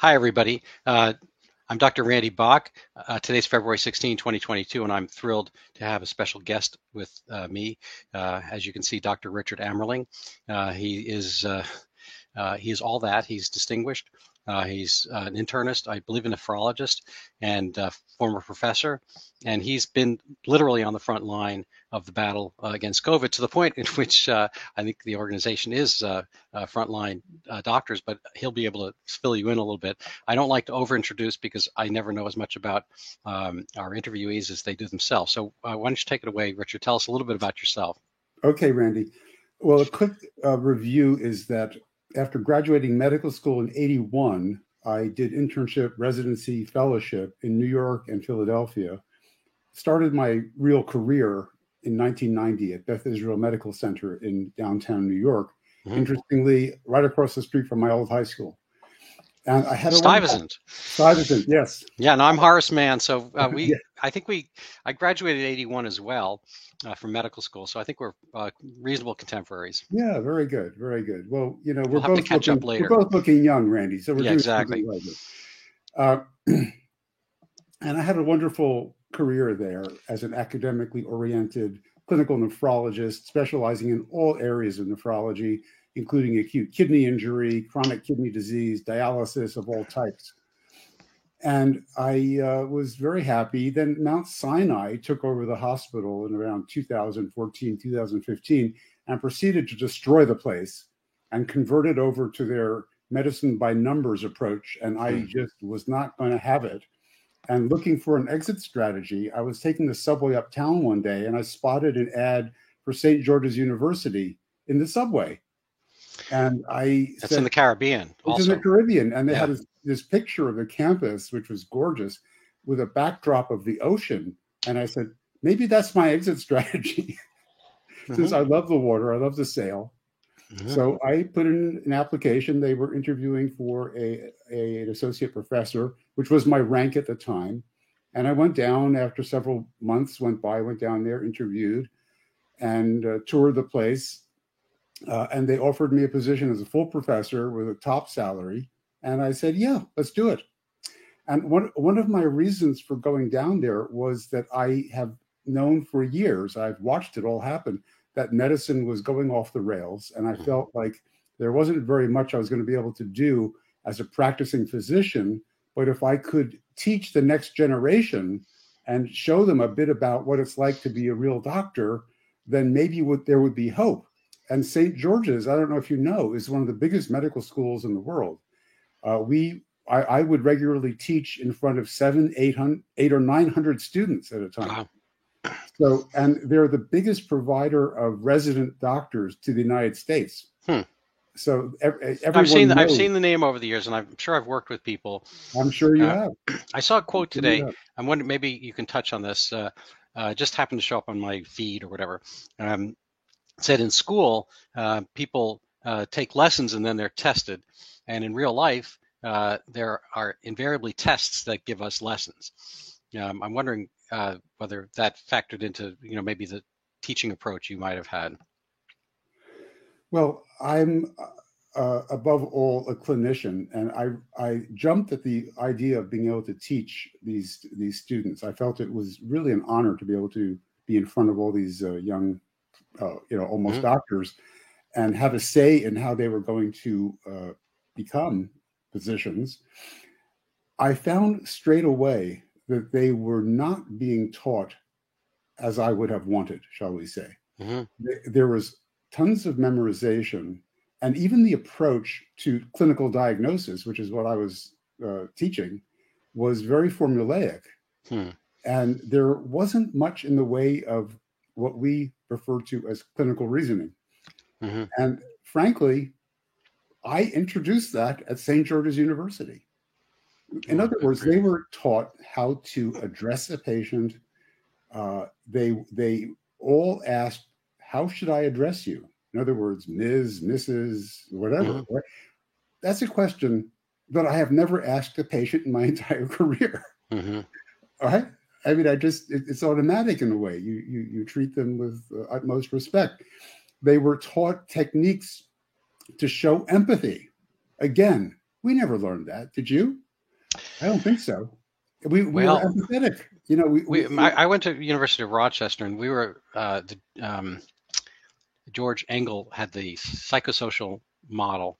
Hi, everybody. Uh, I'm Dr. Randy Bock. Uh, today's February 16, 2022, and I'm thrilled to have a special guest with uh, me. Uh, as you can see, Dr. Richard Amerling. Uh, he is uh, he is all that. He's distinguished. Uh, he's uh, an internist, I believe, a nephrologist and former professor. And he's been literally on the front line of the battle uh, against COVID to the point in which uh, I think the organization is uh, frontline doctors, but he'll be able to fill you in a little bit. I don't like to over introduce because I never know as much about um, our interviewees as they do themselves. So why don't you take it away, Richard? Tell us a little bit about yourself. Okay, Randy. Well, a quick review is that after graduating medical school in 81, I did internship, residency, fellowship in New York and Philadelphia. Started my real career in 1990 at Beth Israel Medical Center in downtown New York. Mm-hmm. Interestingly, right across the street from my old high school. And I had a Stuyvesant. Stuyvesant, yes. Yeah, no, I'm Horace Mann. So uh, we, yeah. I think we, I graduated '81 as well uh, from medical school. So I think we're uh, reasonable contemporaries. Yeah, very good, very good. Well, you know, we're we'll both catch looking, up later. We're both looking young, Randy. So we're yeah, exactly. Uh, and I had a wonderful career there as an academically oriented clinical nephrologist, specializing in all areas of nephrology, including acute kidney injury, chronic kidney disease, dialysis of all types. And I uh, was very happy. Then Mount Sinai took over the hospital in around 2014, 2015, and proceeded to destroy the place and convert it over to their medicine by numbers approach. And I hmm. just was not going to have it. And looking for an exit strategy, I was taking the subway uptown one day and I spotted an ad for St. George's University in the subway. And I That's said, in the Caribbean. It's also. in the Caribbean. And they yeah. had this, this picture of the campus, which was gorgeous, with a backdrop of the ocean. And I said, maybe that's my exit strategy. Since mm-hmm. I love the water, I love the sail. Mm-hmm. So I put in an application. They were interviewing for a, a, an associate professor, which was my rank at the time. And I went down after several months went by, went down there, interviewed, and uh, toured the place. Uh, and they offered me a position as a full professor with a top salary. And I said, yeah, let's do it. And one, one of my reasons for going down there was that I have known for years, I've watched it all happen, that medicine was going off the rails. And I mm-hmm. felt like there wasn't very much I was going to be able to do as a practicing physician. But if I could teach the next generation and show them a bit about what it's like to be a real doctor, then maybe would, there would be hope. And St. George's, I don't know if you know, is one of the biggest medical schools in the world. Uh, we, I, I, would regularly teach in front of seven, eight hundred, eight or nine hundred students at a time. Wow. So, and they're the biggest provider of resident doctors to the United States. Hmm. So every, I've seen the, I've seen the name over the years, and I'm sure I've worked with people. I'm sure you uh, have. I saw a quote today. I'm wondering maybe you can touch on this. Uh, uh, just happened to show up on my feed or whatever. Um, said in school, uh, people uh, take lessons and then they're tested. And in real life, uh, there are invariably tests that give us lessons. Um, I'm wondering uh, whether that factored into, you know, maybe the teaching approach you might have had. Well, I'm uh, above all a clinician, and I I jumped at the idea of being able to teach these these students. I felt it was really an honor to be able to be in front of all these uh, young uh, you know, almost mm-hmm. doctors, and have a say in how they were going to uh, become physicians, I found straight away that they were not being taught as I would have wanted, shall we say. Mm-hmm. There was tons of memorization, and even the approach to clinical diagnosis, which is what I was uh, teaching, was very formulaic. Hmm. And there wasn't much in the way of what we refer to as clinical reasoning. Mm-hmm. And frankly, I introduced that at St. George's University. In other words, they were taught how to address a patient. Uh, they they all asked, "How should I address you?" In other words, Ms., Mrs., whatever. Mm-hmm. Right? That's a question that I have never asked a patient in my entire career. Mm-hmm. All right. I mean, I just it, it's automatic in a way. You you you treat them with uh, utmost respect. They were taught techniques to show empathy. Again, We never learned that. Did you? I don't think so. We, we well, were empathetic. You know, we, we, we I, I, went to University of Rochester, and we were uh, the um, George Engel had the psychosocial model,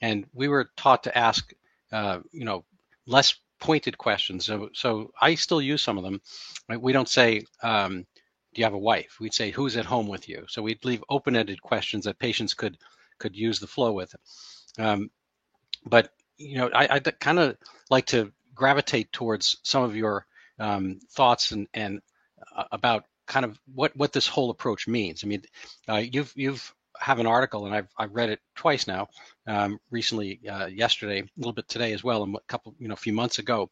and we were taught to ask, uh, you know, less pointed questions. So, so I still use some of them. We don't say, um, "Do you have a wife?" We'd say, "Who's at home with you?" So we'd leave open-ended questions that patients could could use the flow with. Um, but you know, I, I kind of like to gravitate towards some of your um, thoughts and and uh, about kind of what what this whole approach means. I mean, uh, you've you've have an article, and I've I've read it twice now, um, recently, uh, yesterday, a little bit today as well, and a couple, you know, a few months ago,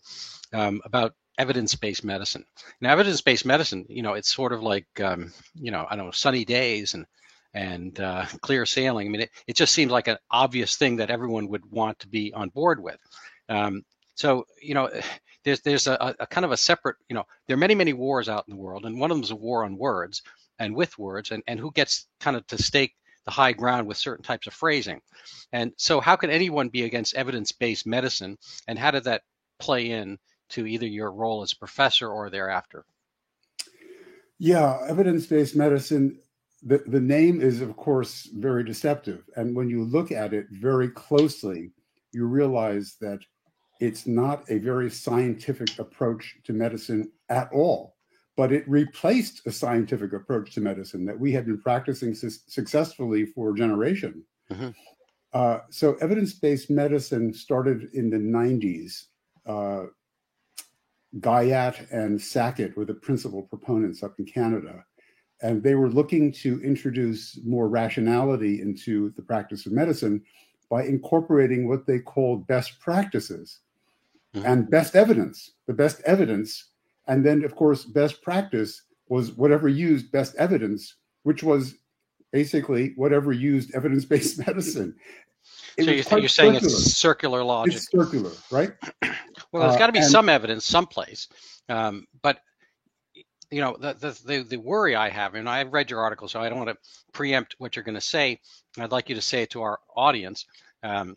um, about evidence-based medicine. Now, evidence-based medicine, you know, it's sort of like, um, you know, I don't know, sunny days and and uh, clear sailing. I mean, it, it just seems like an obvious thing that everyone would want to be on board with. Um, so, you know, there's there's a, a kind of a separate, you know, there are many many wars out in the world, and one of them is a war on words and with words, and and who gets kind of to stake the high ground with certain types of phrasing. And so, how can anyone be against evidence based medicine? And how did that play in to either your role as professor or thereafter? Yeah, evidence based medicine, the, the name is, of course, very deceptive. And when you look at it very closely, you realize that it's not a very scientific approach to medicine at all but it replaced a scientific approach to medicine that we had been practicing su- successfully for a generation. Mm-hmm. Uh, so, evidence based medicine started in the 90s. Uh, Guyatt and Sackett were the principal proponents up in Canada. And they were looking to introduce more rationality into the practice of medicine by incorporating what they called best practices mm-hmm. and best evidence. The best evidence and then, of course, best practice was whatever used best evidence, which was basically whatever used evidence based medicine. It so you're, you're saying it's circular logic. It's circular, right? well, there's got to be uh, some evidence someplace. Um, but you know the, the, the the worry I have, and I've read your article, so I don't want to preempt what you're going to say. I'd like you to say it to our audience. Um,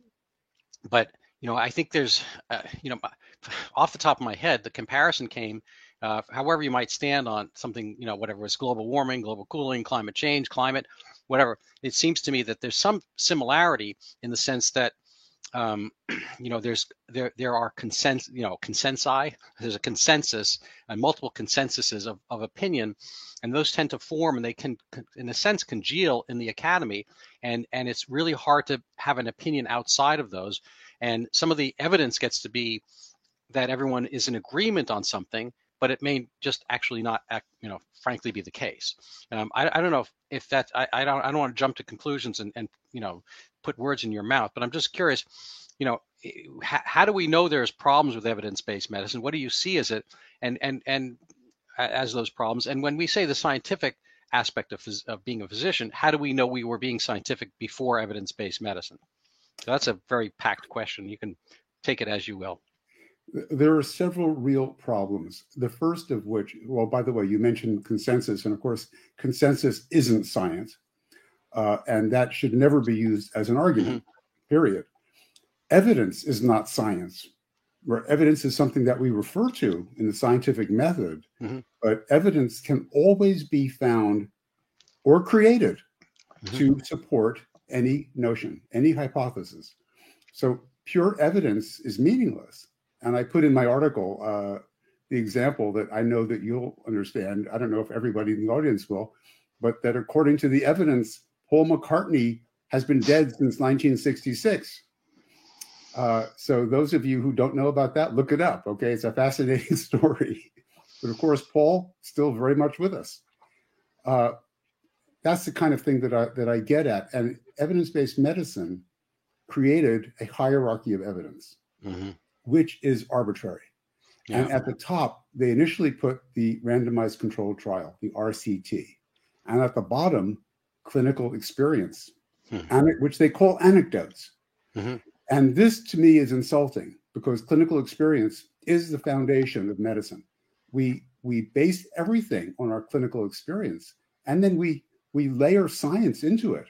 but you know, I think there's, uh, you know, off the top of my head, the comparison came, uh, however you might stand on something, you know, whatever is global warming, global cooling, climate change, climate, whatever. It seems to me that there's some similarity in the sense that, um, you know, there's there there are consens, you know, consensi. There's a consensus and multiple consensuses of, of opinion, and those tend to form and they can, in a sense, congeal in the academy, and and it's really hard to have an opinion outside of those and some of the evidence gets to be that everyone is in agreement on something, but it may just actually not, act, you know, frankly, be the case. Um, I, I, don't know if, if that I, I don't I don't want to jump to conclusions and, and you know put words in your mouth, but I'm just curious. You know, how, how do we know there's problems with evidence-based medicine? What do you see as it and and and as those problems? And when we say the scientific aspect of, of being a physician, how do we know we were being scientific before evidence-based medicine? So that's a very packed question. You can take it as you will. There are several real problems. The first of which, well, by the way, you mentioned consensus, and of course, consensus isn't science, uh, and that should never be used as an argument, mm-hmm. period. Evidence is not science, where evidence is something that we refer to in the scientific method, mm-hmm. but evidence can always be found or created mm-hmm. to support any notion, any hypothesis. So pure evidence is meaningless. And I put in my article uh, the example that I know that you'll understand. I don't know if everybody in the audience will, but that according to the evidence, Paul McCartney has been dead since 1966. Uh, so those of you who don't know about that, look it up. Okay, it's a fascinating story. but of course, Paul still very much with us. Uh, that's the kind of thing that I that I get at. And evidence-based medicine created a hierarchy of evidence, mm-hmm. which is arbitrary. Yeah. And at the top, they initially put the randomized controlled trial, the RCT, and at the bottom, clinical experience, mm-hmm. which they call anecdotes. Mm-hmm. And this to me is insulting because clinical experience is the foundation of medicine. We we base everything on our clinical experience, and then we we layer science into it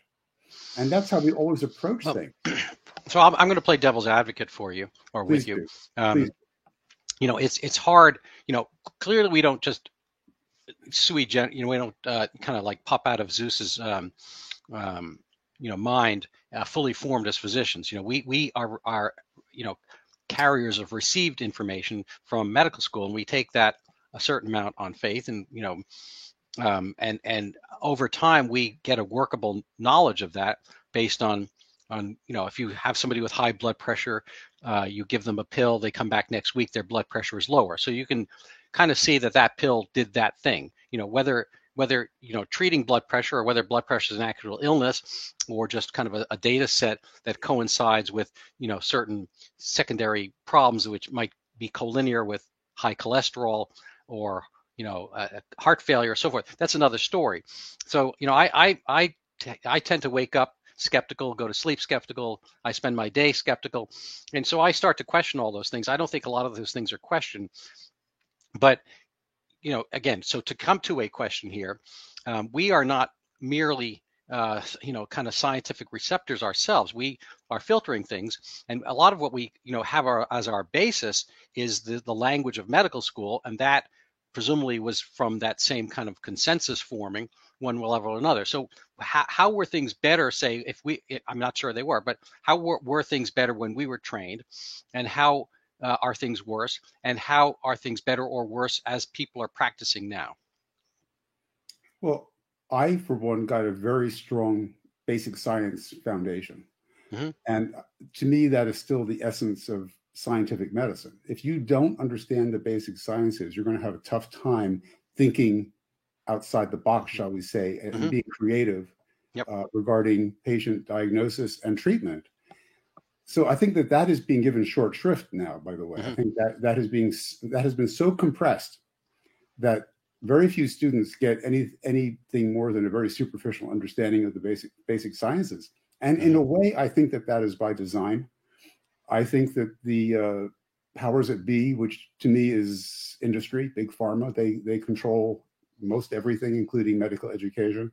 and that's how we always approach well, things so I'm, I'm going to play devil's advocate for you or Please with you. Um, you know, it's it's hard. You know, clearly we don't just sui gen. You know, we don't uh, kind of like pop out of Zeus's um, um, you know mind uh, fully formed as physicians. You know, we we are are you know carriers of received information from medical school, and we take that a certain amount on faith, and you know. Um, and and over time we get a workable knowledge of that based on on you know if you have somebody with high blood pressure uh, you give them a pill they come back next week their blood pressure is lower. So you can kind of see that that pill did that thing. You know whether whether you know treating blood pressure or whether blood pressure is an actual illness or just kind of a, a data set that coincides with you know certain secondary problems which might be collinear with high cholesterol or you know uh, heart failure so forth. That's another story. So you know i i i, t- I tend to wake up skeptical go to sleep skeptical i spend my day skeptical. And so i start to question all those things. I don't think a lot of those things are questioned. But you know again so to come to a question here um, we are not merely uh, you know kind of scientific receptors ourselves. We are filtering things. And a lot of what we you know have our as our basis is the, the language of medical school. And that presumably was from that same kind of consensus forming one level or another. So how, how were things better, say, if we, I'm not sure they were, but how were, were things better when we were trained and how uh, are things worse and how are things better or worse as people are practicing now? Well, I, for one, got a very strong basic science foundation. Mm-hmm. And uh, to me, that is still the essence of scientific medicine. If you don't understand the basic sciences, you're going to have a tough time thinking outside the box, shall we say, and mm-hmm. being creative yep. uh, regarding patient diagnosis and treatment. So I think that that is being given short shrift now. By the way, mm-hmm. I think that that is being that has been so compressed that very few students get any anything more than a very superficial understanding of the basic basic sciences. And mm-hmm. in a way, I think that that is by design. I think that the uh, powers that be, which to me is industry, big pharma, they they control most everything, including medical education.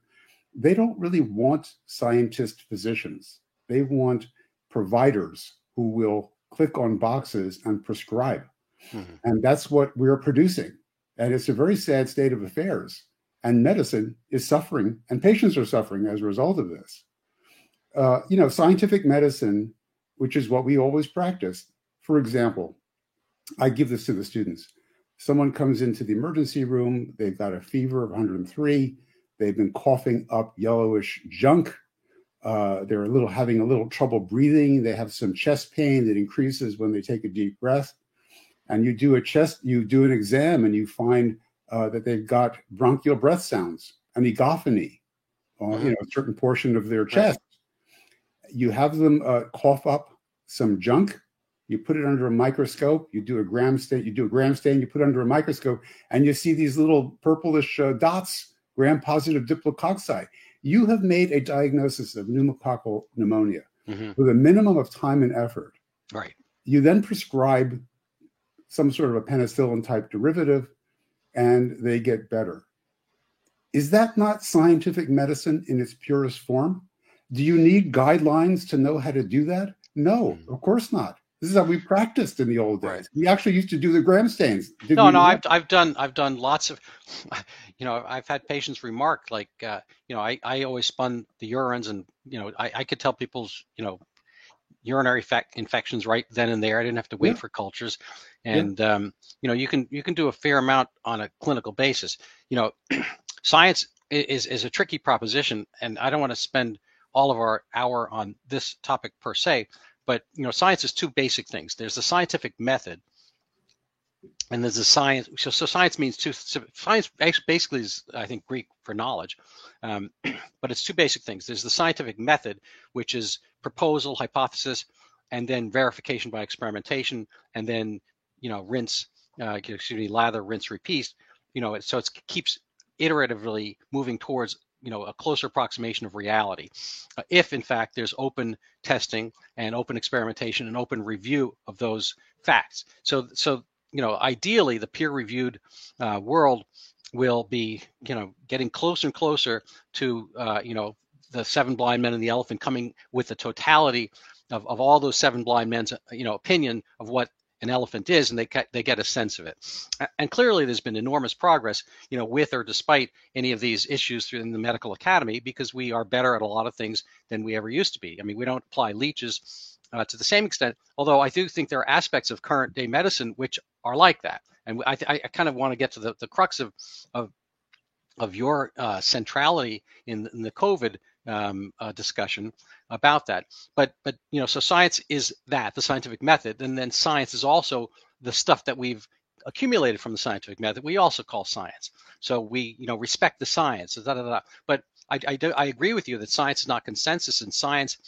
They don't really want scientist physicians. They want providers who will click on boxes and prescribe. Mm-hmm. And that's what we're producing. And it's a very sad state of affairs. And medicine is suffering, and patients are suffering as a result of this. Uh, you know, scientific medicine, which is what we always practice. For example, I give this to the students. Someone comes into the emergency room, they've got a fever of 103, they've been coughing up yellowish junk. Uh, they're a little having a little trouble breathing. They have some chest pain that increases when they take a deep breath. And you do a chest, you do an exam, and you find uh, that they've got bronchial breath sounds, an egophony, on uh, mm-hmm. you know, a certain portion of their chest. You have them uh, cough up some junk you put it under a microscope, you do a gram stain, you do a gram stain, you put it under a microscope, and you see these little purplish uh, dots, gram positive diplococci. You have made a diagnosis of pneumococcal pneumonia mm-hmm. with a minimum of time and effort. Right. You then prescribe some sort of a penicillin type derivative, and they get better. Is that not scientific medicine in its purest form? Do you need guidelines to know how to do that? No, mm. of course not. This is how we practiced in the old days. Right. We actually used to do the gram stains. Did no, no, I've, I've done I've done lots of, you know, I've had patients remark like, uh, you know, I, I always spun the urines and you know I, I could tell people's you know urinary infections right then and there. I didn't have to wait yeah. for cultures, and yeah. um, you know you can you can do a fair amount on a clinical basis. You know, science is is a tricky proposition, and I don't want to spend all of our hour on this topic per se but you know, science is two basic things. There's the scientific method, and there's the science. So, so science means two. Science basically is, I think, Greek for knowledge, um, but it's two basic things. There's the scientific method, which is proposal, hypothesis, and then verification by experimentation, and then you know, rinse, uh, excuse me, lather, rinse, repeat. You know, so it keeps iteratively moving towards you know a closer approximation of reality. Uh, if in fact there's open testing and open experimentation and open review of those facts. So so you know ideally the peer reviewed uh, world will be you know getting closer and closer to uh, you know the seven blind men and the elephant coming with the totality of, of all those seven blind men's you know opinion of what an elephant is and they get, they get a sense of it. And clearly there's been enormous progress you know with or despite any of these issues through the medical academy because we are better at a lot of things than we ever used to be. I mean we don't apply leeches uh, to the same extent although i do think there are aspects of current day medicine which are like that. And i, I kind of want to get to the, the crux of, of of your uh, centrality in, in the covid um, uh, discussion about that. But but you know, so science is that the scientific method, and then science is also the stuff that we've accumulated from the scientific method. We also call science. So we you know respect the science. Da, da, da. But I I, do, I agree with you that science is not consensus, and science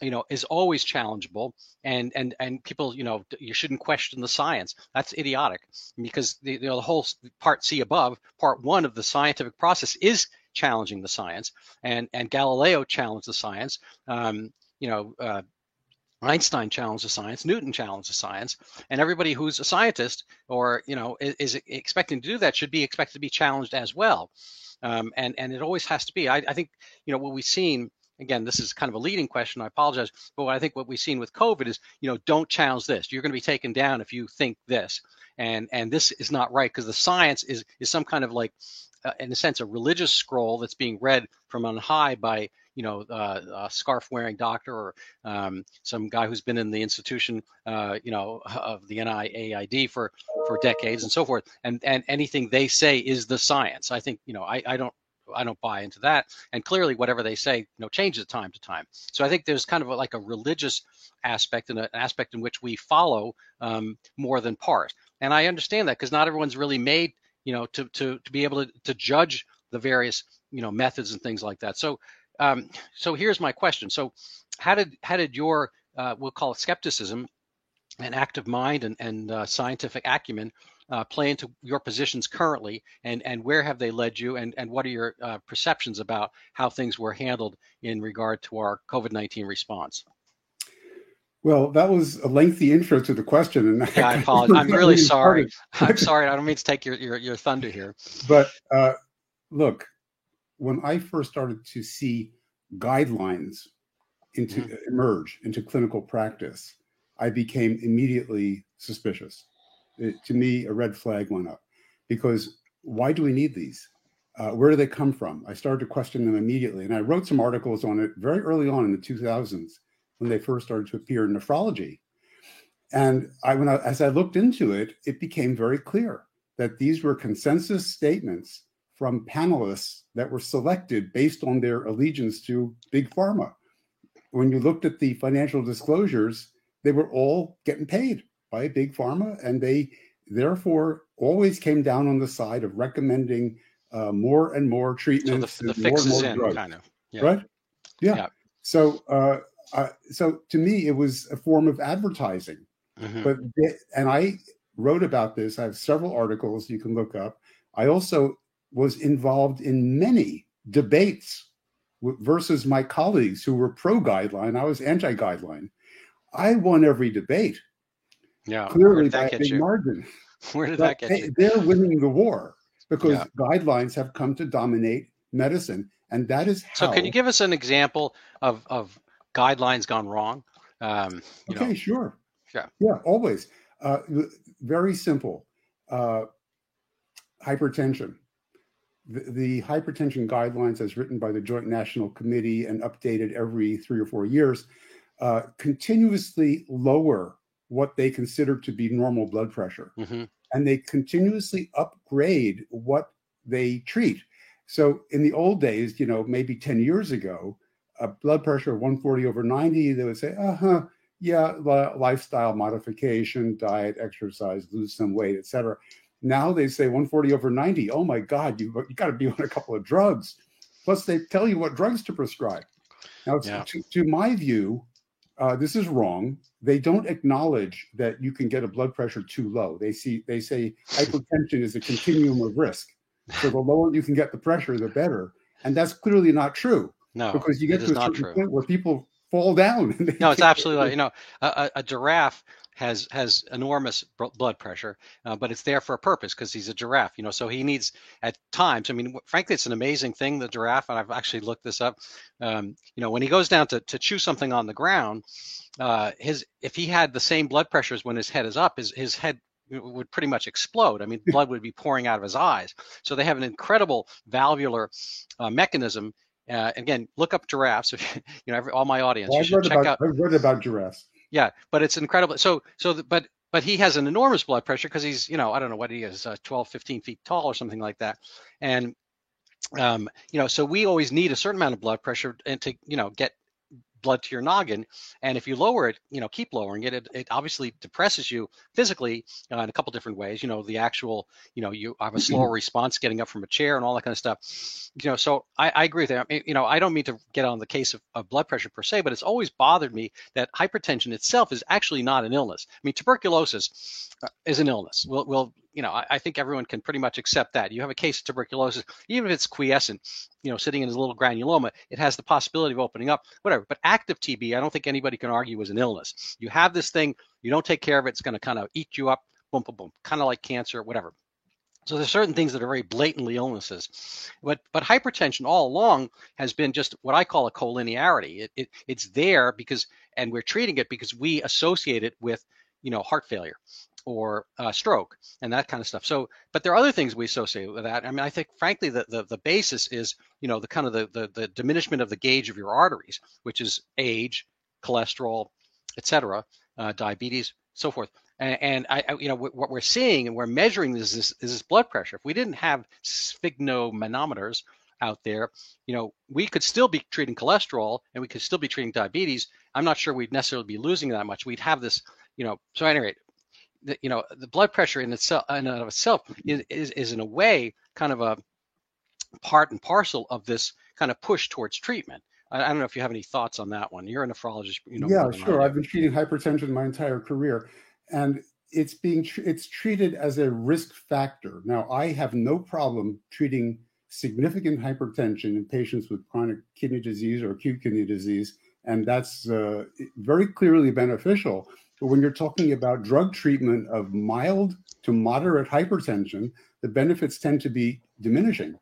you know is always challengeable and and and people you know you shouldn't question the science that's idiotic because the, you know the whole part c above part one of the scientific process is challenging the science, and and Galileo challenged the science. Um, you know, uh, Einstein challenged the science, Newton challenged the science, and everybody who's a scientist or you know is, is expecting to do that should be expected to be challenged as well. Um, and and it always has to be. I, I think you know what we've seen again, this is kind of a leading question. I apologize, but I think what we've seen with COVID is, you know, don't challenge this. You're going to be taken down if you think this, and and this is not right because the science is is some kind of like in a sense, a religious scroll that's being read from on high by, you know, uh, a scarf wearing doctor or um, some guy who's been in the institution, uh, you know, of the NIAID for, for decades and so forth. And, and anything they say is the science. I think, you know, I, I don't, I don't buy into that. And clearly, whatever they say, you know, changes time to time. So I think there's kind of a, like a religious aspect and an aspect in which we follow um, more than part. And I understand that because not everyone's really made you know, to to to be able to to judge the various you know methods and things like that. So um, so here's my question. So how did how did your uh, we'll call it skepticism and active mind and, and uh, scientific acumen uh, play into your positions currently and, and where have they led you and, and what are your uh, perceptions about how things were handled in regard to our COVID-19 response? Well, that was a lengthy intro to the question, and yeah, I apologize. I'm really sorry. I'm sorry. I don't mean to take your your, your thunder here. But uh, look, when I first started to see guidelines into mm-hmm. emerge into clinical practice, I became immediately suspicious. It, to me, a red flag went up because why do we need these? Uh, where do they come from? I started to question them immediately, and I wrote some articles on it very early on in the 2000s when they first started to appear in nephrology. And I, when I, as I looked into it, it became very clear that these were consensus statements from panelists that were selected based on their allegiance to big pharma. When you looked at the financial disclosures, they were all getting paid by big pharma, and they therefore always came down on the side of recommending uh, more and more treatments, so the, the fix more is in, drugs, kind of, yeah. right? Yeah. yeah. So uh, uh, so to me, it was a form of advertising. Mm-hmm. But and I wrote about this. I have several articles you can look up. I also was involved in many debates versus my colleagues who were pro guideline. I was anti guideline. I won every debate. Yeah, clearly by a big you? margin. Where did but that get they, you? They're winning the war because yeah. guidelines have come to dominate medicine, and that is how. So, can you give us an example of of guidelines gone wrong? Um, okay, know. sure. Yeah. Yeah, always. Uh, very simple. Uh, hypertension. The, the, hypertension guidelines, as written by the Joint National Committee and updated every three or four years, uh, continuously lower what they consider to be normal blood pressure. Mm-hmm. And they continuously upgrade what they treat. So in the old days, you know, maybe 10 years ago, a blood pressure of 140 over 90, they would say, uh huh, yeah, lifestyle modification, diet, exercise, lose some weight, etc. Now they say 140 over 90. Oh my God, you, you got to be on a couple of drugs. Plus, they tell you what drugs to prescribe. Now, yeah. to, to, my view, uh, this is wrong. They don't acknowledge that you can get a blood pressure too low. They see they say hypertension is a continuum of risk. So the lower you can get the pressure, the better. And that's clearly not true. No, because you get to a certain true. point where people fall down. no, it's absolutely like, you know a, a, giraffe has has enormous blood pressure, uh, but it's there for a purpose because he's a giraffe, you know. So he needs at times. I mean, frankly, it's an amazing thing. The giraffe, and I've actually looked this up. Um, you know, when he goes down to to chew something on the ground, uh, his if he had the same blood pressures when his head is up, his his head would pretty much explode. I mean, blood would be pouring out of his eyes. So they have an incredible valvular uh, mechanism. Uh, again, look up giraffes. If, you know, every, all my audience, well, should check about, out. I read about giraffes. Yeah, but it's incredible. So, so, the, but but he has an enormous blood pressure because he's, you know, I don't know what he is, uh, 12, 15 feet tall or something like that. And um, you know, so we always need a certain amount of blood pressure and to, you know, get blood to your noggin. And if you lower it, you know, keep lowering it, it, it obviously depresses you physically uh, in a couple different ways. You know, the actual, you know, you have a slower response getting up from a chair and all that kind of stuff. You know, so I, I agree with that. I mean, you know, I don't mean to get on the case of, of blood pressure per se, but it's always bothered me that hypertension itself is actually not an illness. I mean, tuberculosis uh, is an illness. We'll, we'll you know, I, I, think everyone can pretty much accept that. You have a case of tuberculosis, even if it's quiescent, you know, sitting in a little granuloma, it has the possibility of opening up, whatever. But active TB, I don't think anybody can argue is an illness. You have this thing, you don't take care of it, it's going to kind of eat you up, boom, boom, boom, kind of like cancer, whatever. So there's certain things that are very blatantly illnesses, but but hypertension all along has been just what I call a collinearity. It, it it's there because, and we're treating it because we associate it with, you know, heart failure or uh, stroke and that kind of stuff. So, but there are other things we associate with that. I mean, I think frankly the the, the basis is you know the kind of the, the the diminishment of the gauge of your arteries, which is age, cholesterol, etc., uh, diabetes, so forth. And, and I, I, you know, what we're seeing and we're measuring is this, is this blood pressure. If we didn't have sphygmomanometers out there, you know, we could still be treating cholesterol and we could still be treating diabetes. I'm not sure we'd necessarily be losing that much. We'd have this, you know. So anyway, the, you know the blood pressure in itself in and of itself is, is, is in a way kind of a part and parcel of this kind of push towards treatment. I, I don't know if you have any thoughts on that one. You're a nephrologist, you know. Yeah, sure. I've been treating hypertension my entire career, and it's being it's treated as a risk factor. Now, I have no problem treating significant hypertension in patients with chronic kidney disease or acute kidney disease, and that's uh, very clearly beneficial. But when you're talking about drug treatment of mild to moderate hypertension, the benefits tend to be diminishing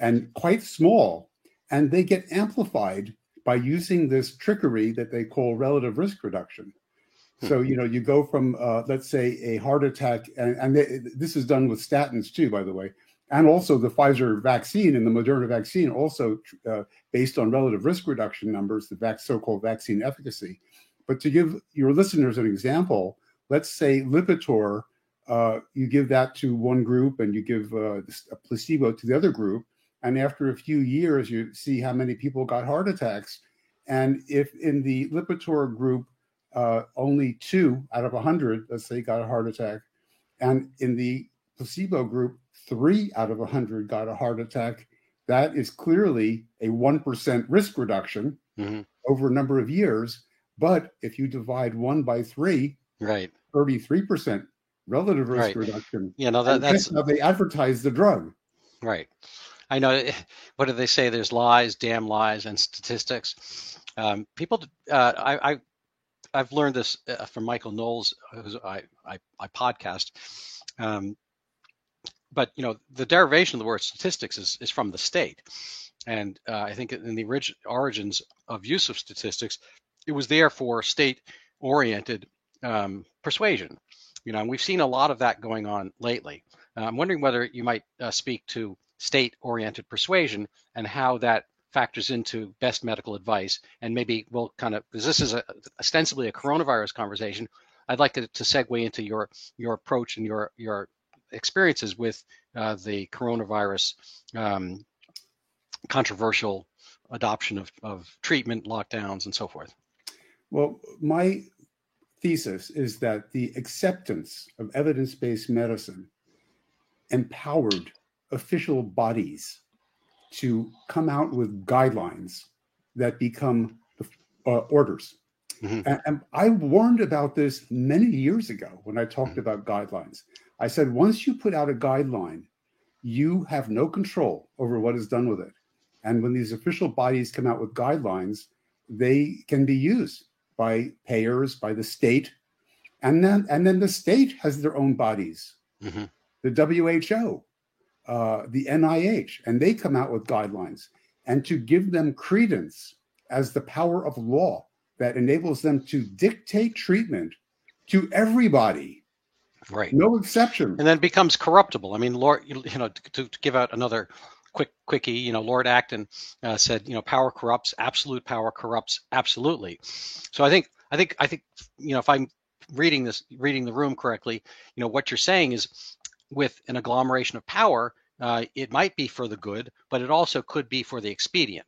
and quite small. And they get amplified by using this trickery that they call relative risk reduction. Hmm. So, you know, you go from, uh, let's say, a heart attack, and, and they, this is done with statins too, by the way, and also the Pfizer vaccine and the Moderna vaccine, also uh, based on relative risk reduction numbers, the so called vaccine efficacy. But to give your listeners an example, let's say Lipitor, uh, you give that to one group and you give uh, a placebo to the other group. And after a few years, you see how many people got heart attacks. And if in the Lipitor group, uh, only two out of 100, let's say, got a heart attack, and in the placebo group, three out of 100 got a heart attack, that is clearly a 1% risk reduction mm-hmm. over a number of years. But if you divide one by three, right, 33% relative risk right. reduction. Yeah, no, that, that's how they advertise the drug. Right. I know. Eh, what do they say? There's lies, damn lies, and statistics. Um, people, uh, I, I, I've learned this uh, from Michael Knowles, who's I, I, I podcast. Um, but you know, the derivation of the word statistics is, is from the state, and uh, I think in the orig- origins of use of statistics, it was there for state oriented um, persuasion. You know, and we've seen a lot of that going on lately. Uh, I'm wondering whether you might uh, speak to state oriented persuasion and how that factors into best medical advice. And maybe we'll kind of, because this is a, ostensibly a coronavirus conversation, I'd like to, to segue into your your approach and your your experiences with uh, the coronavirus um, controversial adoption of, of treatment, lockdowns, and so forth. Well, my thesis is that the acceptance of evidence based medicine empowered official bodies to come out with guidelines that become uh, orders. Mm-hmm. And, and, I warned about this many years ago when I talked mm-hmm. about guidelines. I said, once you put out a guideline, you have no control over what is done with it. And when these official bodies come out with guidelines, they can be used by payers, by the state. and then and then the state has their own bodies, mm-hmm. the WHO, uh, the NIH, and they come out with guidelines. And to give them credence as the power of law that enables them to dictate treatment to everybody, right? No exception, and then becomes corruptible. I mean, Lord, you know, to, to give out another quick quickie, you know, Lord Acton uh, said, you know, power corrupts, absolute power corrupts absolutely. So I think, I think, I think, you know, if I'm reading this, reading the room correctly, you know, what you're saying is, with an agglomeration of power, uh, it might be for the good, but it also could be for the expedient.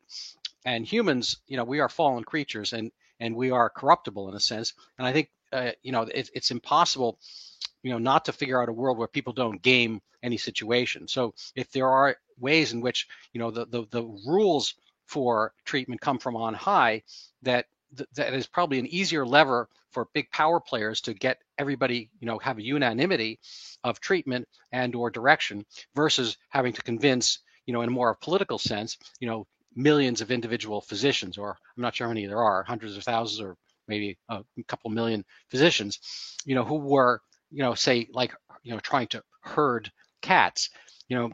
And humans, you know, we are fallen creatures, and and we are corruptible in a sense. And I think, uh, you know, it, it's impossible you know not to figure out a world where people don't game any situation so if there are ways in which you know the the, the rules for treatment come from on high that that is probably an easier lever for big power players to get everybody you know have a unanimity of treatment and or direction versus having to convince you know in a more political sense you know millions of individual physicians or i'm not sure how many there are hundreds of thousands or maybe a couple million physicians you know who were you know, say like, you know, trying to herd cats, you know,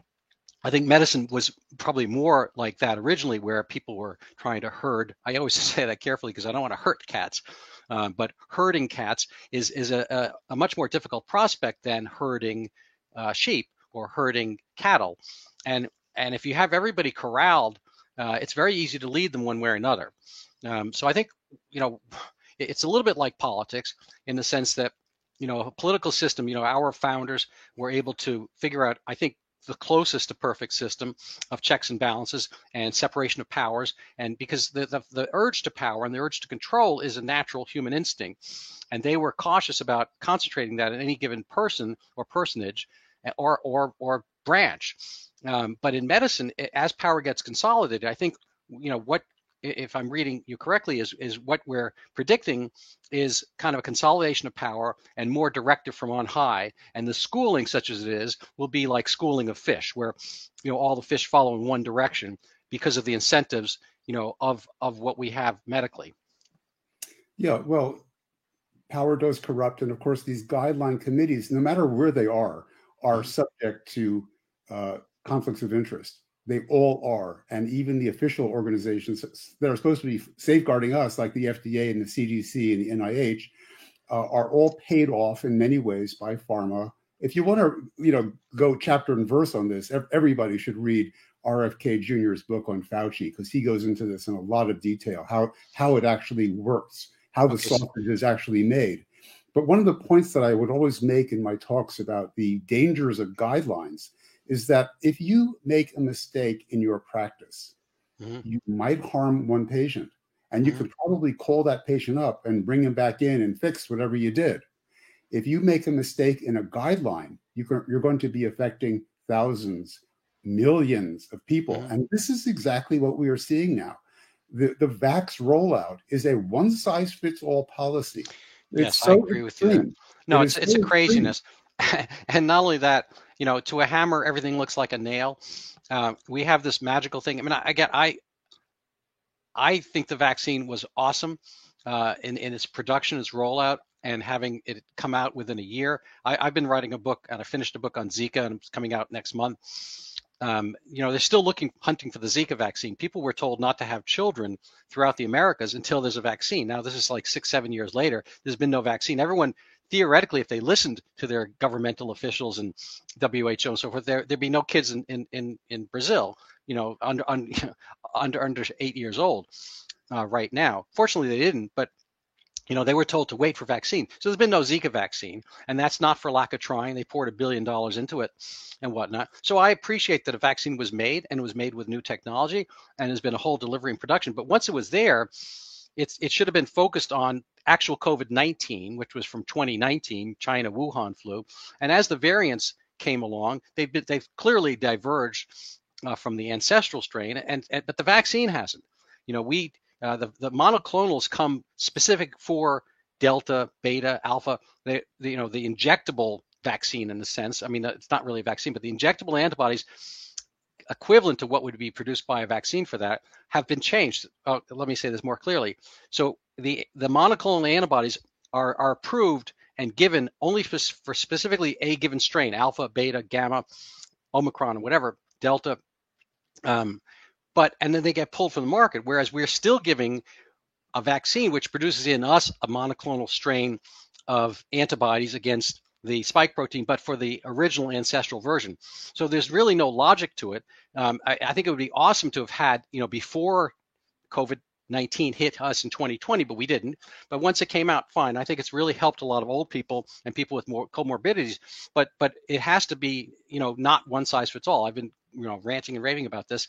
I think medicine was probably more like that originally, where people were trying to herd. I always say that carefully because I don't want to hurt cats, um, but herding cats is is a, a, a, much more difficult prospect than herding uh, sheep or herding cattle. And and if you have everybody corralled, uh, it's very easy to lead them one way or another. Um, so I think you know it's a little bit like politics in the sense that you know, a political system, you know, our founders were able to figure out, I think, the closest to perfect system of checks and balances and separation of powers. And because the, the, the, urge to power and the urge to control is a natural human instinct. And they were cautious about concentrating that in any given person or personage eh, or, or, or branch. Um, but in medicine, as power gets consolidated, I think, you know, what if I'm reading you correctly, is is what we're predicting is kind of a consolidation of power and more directive from on high. And the schooling, such as it is, will be like schooling of fish, where you know all the fish follow in one direction because of the incentives, you know, of of what we have medically. Yeah, well, power does corrupt, and of course, these guideline committees, no matter where they are, are mm-hmm. subject to uh, conflicts of interest. They all are. And even the official organizations that are supposed to be safeguarding us, like the FDA and the CDC and the NIH, uh, are all paid off in many ways by pharma. If you want to, you know, go chapter and verse on this, everybody should read RFK Jr.'s book on Fauci because he goes into this in a lot of detail how how it actually works, how the sausage is actually made. But one of the points that I would always make in my talks about the dangers of guidelines is that if you make a mistake in your practice, mm-hmm. you might harm one patient. And you mm-hmm. could probably call that patient up and bring him back in and fix whatever you did. If you make a mistake in a guideline, you can, you're going to be affecting thousands, millions of people. Mm-hmm. And this is exactly what we are seeing now. The, the vax rollout is a one size fits all policy. It's yes, so I agree with you. No, it it's, it's a craziness. and not only that, you know, to a hammer, everything looks like a nail. Uh, we have this magical thing. I mean, I, again, I I think the vaccine was awesome uh, in in its production, its rollout, and having it come out within a year. I, have been writing a book, and I finished a book on Zika, and it's coming out next month. Um, you know, they're still looking, hunting for the Zika vaccine. People were told not to have children throughout the Americas until there's a vaccine. Now, this is like six, seven years later. There's been no vaccine. Everyone theoretically, if they listened to their governmental officials and WHO and so forth, there there'd be no kids in in in, in Brazil, you know, under under under, under eight years old uh, right now. Fortunately, they didn't, but you know, they were told to wait for vaccine. So there's been no Zika vaccine, and that's not for lack of trying. They poured a billion dollars into it and whatnot. So I appreciate that a vaccine was made and was made with new technology and has been a whole delivery and production. But once it was there, it's it should have been focused on actual COVID-19, which was from 2019, China Wuhan flu. And as the variants came along, they've been, they've clearly diverged uh, from the ancestral strain, and, and, but the vaccine hasn't. You know, we uh, the the monoclonals come specific for Delta, Beta, Alpha. They, the, you know, the injectable vaccine in the sense. I mean, it's not really a vaccine, but the injectable antibodies equivalent to what would be produced by a vaccine for that have been changed. Oh, let me say this more clearly. So the the monoclonal antibodies are are approved and given only for, for specifically a given strain, alpha, beta, gamma, omicron, whatever, delta. Um, but and then they get pulled from the market. Whereas we're still giving a vaccine which produces in us a monoclonal strain of antibodies against the spike protein, but for the original ancestral version. So there's really no logic to it. Um, I, I, think it would be awesome to have had, you know, before COVID 19 hit us in 2020, but we didn't. But once it came out, fine. I think it's really helped a lot of old people and people with more comorbidities. But but it has to be, you know, not one size fits all. I've been, you know, ranting and raving about this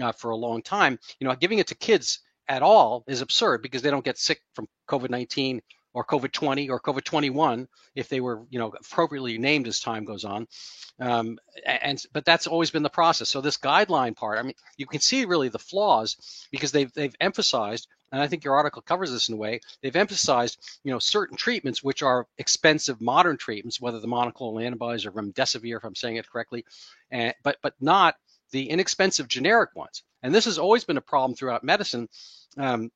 uh, for a long time. You know, giving it to kids at all is absurd because they don't get sick from COVID 19 or COVID 20 or COVID 21 if they were, you know, appropriately named as time goes on. Um, and but that's always been the process. So this guideline part, I mean, you can see really the flaws because they've they've emphasized, and I think your article covers this in a way. They've emphasized, you know, certain treatments which are expensive modern treatments, whether the monoclonal antibodies or remdesivir, if I'm saying it correctly, and but but not the inexpensive generic ones. And this has always been a problem throughout medicine. Um,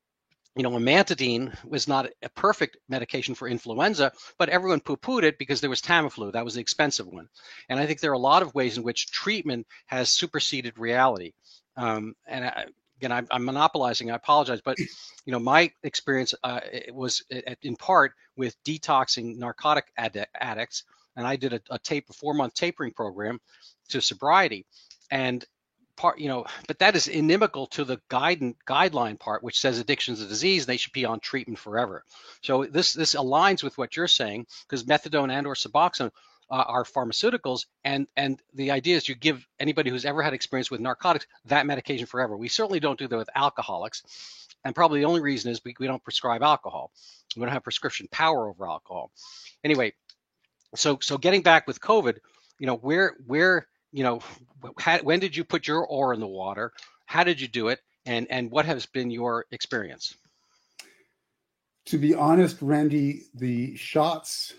you know, amantadine was not a perfect medication for influenza, but everyone poo-pooed it because there was Tamiflu. That was the expensive one. And I think there are a lot of ways in which treatment has superseded reality. Um, and I, again, I'm, I'm, monopolizing. I apologize, but you know, my experience uh, was in part with detoxing narcotic addicts, and I did a, a tape, a four-month tapering program to sobriety. And part, you know, but that is inimical to the guide, guideline part, which says addiction is a disease. They should be on treatment forever. So this this aligns with what you're saying because methadone and or Suboxone uh, are pharmaceuticals, and and the idea is you give anybody who's ever had experience with narcotics that medication forever. We certainly don't do that with alcoholics, and probably the only reason is we, we don't prescribe alcohol. We don't have prescription power over alcohol. Anyway, so so getting back with COVID, you know, where where you know, how, when did you put your oar in the water? How did you do it? And and what has been your experience? To be honest, Randy, the shots,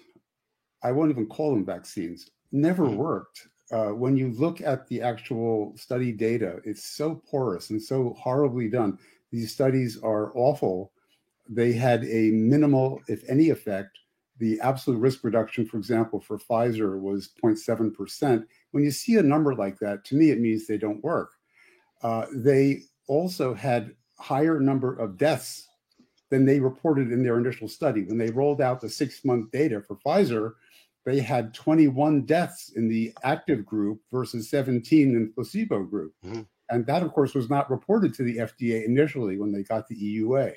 I won't even call them vaccines, never mm-hmm. worked. Uh, when you look at the actual study data, it's so porous and so horribly done. These studies are awful. They had a minimal, if any, effect. The absolute risk reduction, for example, for Pfizer was 0.7%, when you see a number like that, to me, it means they don't work. Uh, they also had higher number of deaths than they reported in their initial study. When they rolled out the six month data for Pfizer, they had 21 deaths in the active group versus 17 in the placebo group. Mm-hmm. And that, of course, was not reported to the FDA initially when they got the EUA.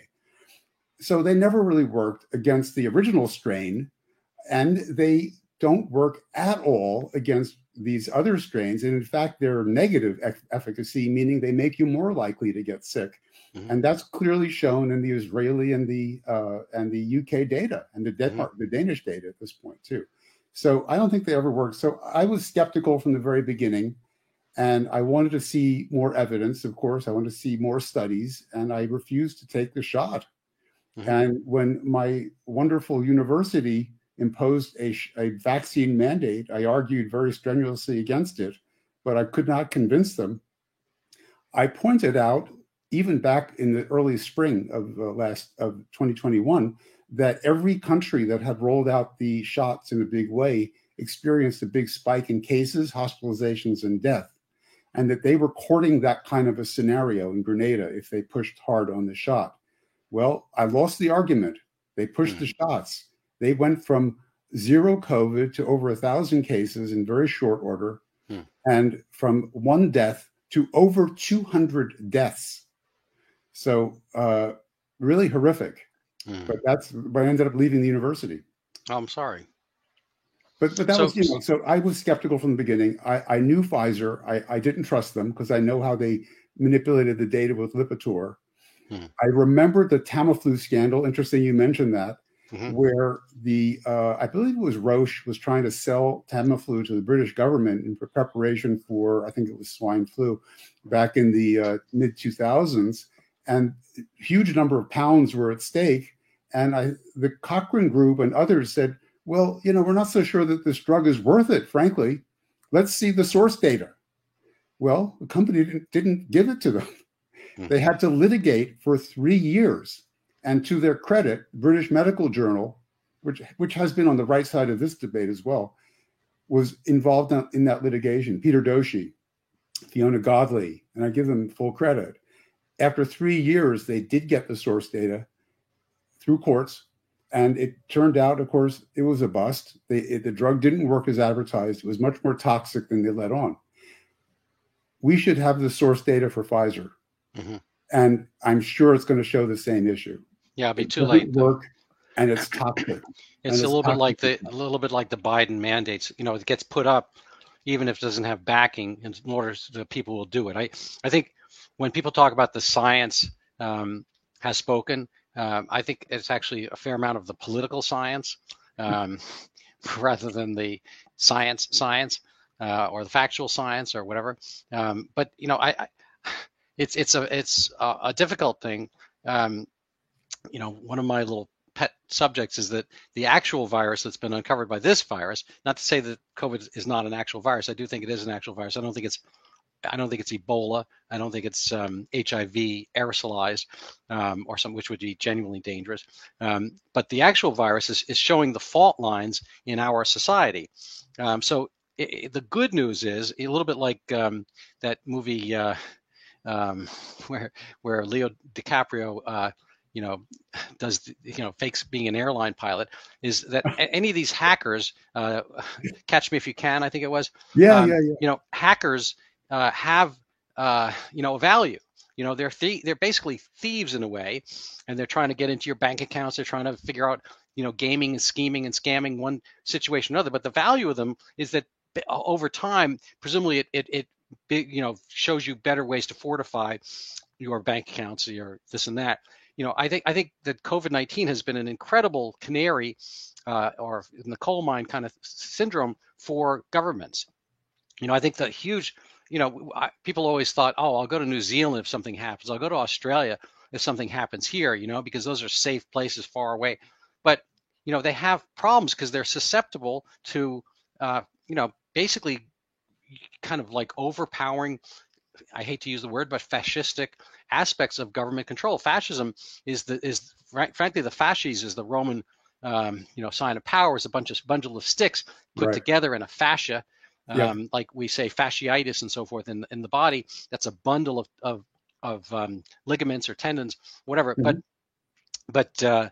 So they never really worked against the original strain, and they don't work at all against these other strains. And in fact, they're negative e- efficacy, meaning they make you more likely to get sick. Mm-hmm. And that's clearly shown in the Israeli and the uh, and the UK data and the mm-hmm. the Danish data at this point too. So I don't think they ever worked. So I was skeptical from the very beginning, and I wanted to see more evidence. Of course, I wanted to see more studies, and I refused to take the shot. Mm-hmm. And when my wonderful university imposed a, a vaccine mandate. I argued very strenuously against it, but I could not convince them. I pointed out, even back in the early spring of uh, last of 2021, that every country that had rolled out the shots in a big way experienced a big spike in cases, hospitalizations, and death, and that they were courting that kind of a scenario in Grenada if they pushed hard on the shot. Well, I lost the argument. They pushed the hmm. shots they went from zero COVID to over a thousand cases in very short order, hmm. and from one death to over 200 deaths. So, uh, really horrific. Hmm. But that's, but I ended up leaving the university. Oh, I'm sorry. But, but that so, was, you know, so I was skeptical from the beginning. I, I knew Pfizer. I, I didn't trust them because I know how they manipulated the data with Lipitor. Hmm. I remember the Tamiflu scandal. Interesting you mentioned that mm-hmm. where the uh, I believe it was Roche was trying to sell Tamiflu to the British government in preparation for I think it was swine flu back in the uh, mid 2000s, and huge number of pounds were at stake. And I, the Cochrane Group and others said, well, you know, we're not so sure that this drug is worth it. Frankly, let's see the source data. Well, the company didn't, didn't give it to them. Mm-hmm. They had to litigate for three years and to their credit, British Medical Journal which which has been on the right side of this debate as well, was involved in that litigation. Peter Doshi, Fiona Godlee, and I give them full credit. After three years, they did get the source data through courts, and it turned out, of course, it was a bust. They, it, the drug didn't work as advertised. It was much more toxic than they let on. We should have the source data for Pfizer, mm-hmm. and I'm sure it's going to show the same issue. Yeah, it'll be too late. Work, and it's toxic. It's, a little bit like the a little bit like the Biden mandates. You know, it gets put up even if it doesn't have backing in order that people will do it. I I think when people talk about the science um, has spoken, um, I think it's actually a fair amount of the political science um, rather than the science science uh, or the factual science or whatever. Um, but you know, I, I, it's it's a it's a, a difficult thing. Um, you know, one of my little pet subjects is that the actual virus that's been uncovered by this virus, not to say that COVID is not an actual virus, I do think it is an actual virus. I don't think it's I don't think it's Ebola. I don't think it's um, HIV aerosolized um, or something which would be genuinely dangerous. Um, but the actual virus is, is showing the fault lines in our society. Um, so it, it, the good news is a little bit like um, that movie uh, um, where where Leo DiCaprio uh, you know does you know fakes being an airline pilot is that any of these hackers uh, catch me if you can i think it was yeah um, yeah, yeah. you know hackers uh, have uh, you know a value. You know they're th- they're basically thieves in a way and they're trying to get into your bank accounts they're trying to figure out you know gaming and scheming and scamming one situation or another but the value of them is that over time presumably it it, it you know shows you better ways to fortify your bank accounts your this and that you know, I think I think that COVID nineteen has been an incredible canary uh, or in the coal mine kind of syndrome for governments. You know, I think the huge, you know, I, people always thought, oh, I'll go to New Zealand if something happens. I'll go to Australia if something happens here. You know, because those are safe places far away. But you know, they have problems because they're susceptible to, uh, you know, basically kind of like overpowering I hate to use the word, but fascistic aspects of government control. Fascism is the is frankly the fasces is the Roman um, you know sign of power. is a bunch of bundle of sticks put right. together in a fascia, um, yeah. like we say fasciitis and so forth in in the body. That's a bundle of of of um, ligaments or tendons, whatever. Mm-hmm. But but uh,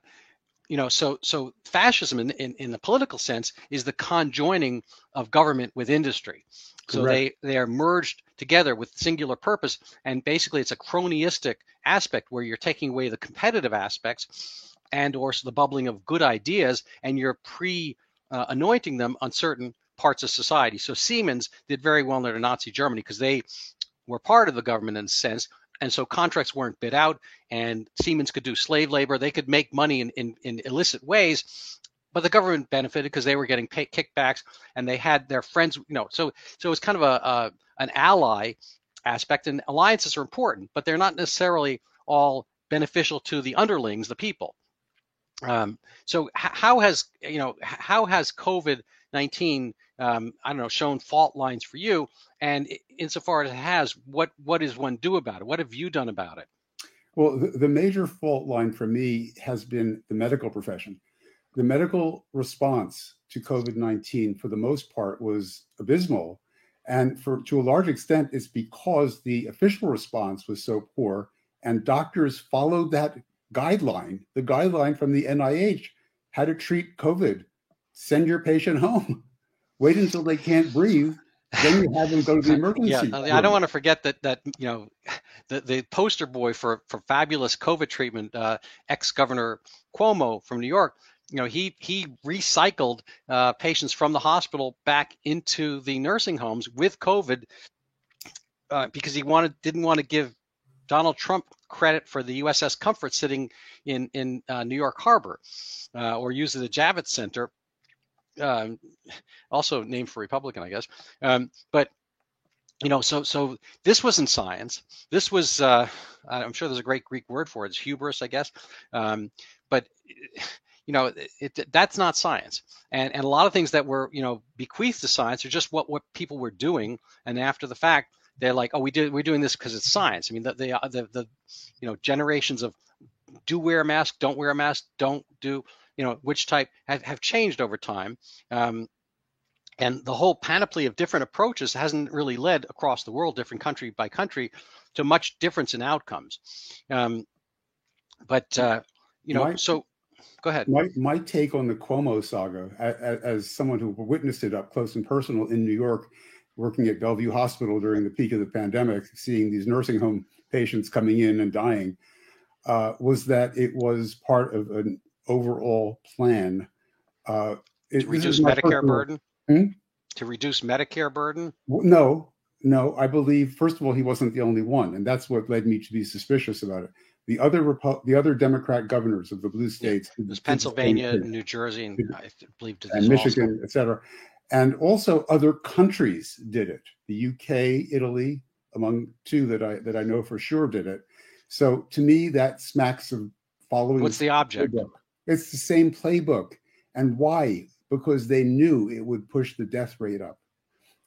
you know, so so fascism in, in, in the political sense is the conjoining of government with industry. So Correct. they they are merged together with singular purpose, and basically it's a cronyistic aspect where you're taking away the competitive aspects and or the bubbling of good ideas, and you're pre uh, anointing them on certain parts of society. So Siemens did very well under Nazi Germany because they were part of the government in a sense, and so contracts weren't bid out and siemens could do slave labor. They could make money in, in, in illicit ways but the government benefited because they were getting pay, kickbacks and they had their friends you know so so it was kind of a, a an ally aspect and alliances are important but they're not necessarily all beneficial to the underlings the people. Um, so how has you know how has covid 19 um, i don't know shown fault lines for you and insofar as it has what what does one do about it? What have you done about it? Well the, the major fault line for me has been the medical profession. The medical response to covid-19 for the most part was abysmal and for to a large extent it's because the official response was so poor and doctors followed that guideline. The guideline from the nih how to treat covid send your patient home. Wait until they can't breathe. Then you have them go to the emergency. yeah, room. I don't want to forget that that you know the the poster boy for for fabulous COVID treatment, uh, ex Governor Cuomo from New York. You know, he he recycled uh, patients from the hospital back into the nursing homes with COVID uh, because he wanted didn't want to give Donald Trump credit for the USS Comfort sitting in in uh, New York Harbor, uh, or use the Javits Center um, also named for Republican, I guess. Um, but you know, so so this wasn't science. This was uh, I'm sure there's a great Greek word for it. It's hubris, I guess. Um, but you know, it, it, that's not science. And and a lot of things that were you know bequeathed to science are just what what people were doing, and after the fact, they're like, oh, we did we're doing this because it's science. I mean, the, the the the you know generations of do wear a mask, don't wear a mask, don't do, you know, which type have, have changed over time. Um, and the whole panoply of different approaches hasn't really led across the world, different country by country, to much difference in outcomes. Um, but uh, you know, my, so go ahead. My my take on the Cuomo saga, as, as someone who witnessed it up close and personal in New York, working at Bellevue Hospital during the peak of the pandemic, seeing these nursing home patients coming in and dying, uh, was that it was part of an overall plan. Uh, it, to reduce Medicare burden. Hmm? To reduce Medicare burden. No, no. I believe first of all he wasn't the only one, and that's what led me to be suspicious about it. The other Repo- the other Democrat governors of the blue states, yeah. was Pennsylvania, New Jersey, and I believe and Michigan, etc. And also other countries did it. The UK, Italy, among two that I that I know for sure did it. So to me, that smacks of following. What's the object? Playbook. It's the same playbook. And why? Because they knew it would push the death rate up.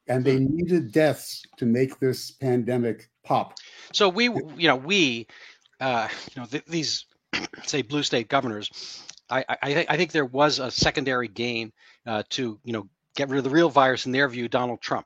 And they hmm. needed deaths to make this pandemic pop. So we, you know, we uh, you know, th- these say blue state governors, I, I, I, think there was a secondary gain uh, to you know get rid of the real virus in their view, Donald Trump.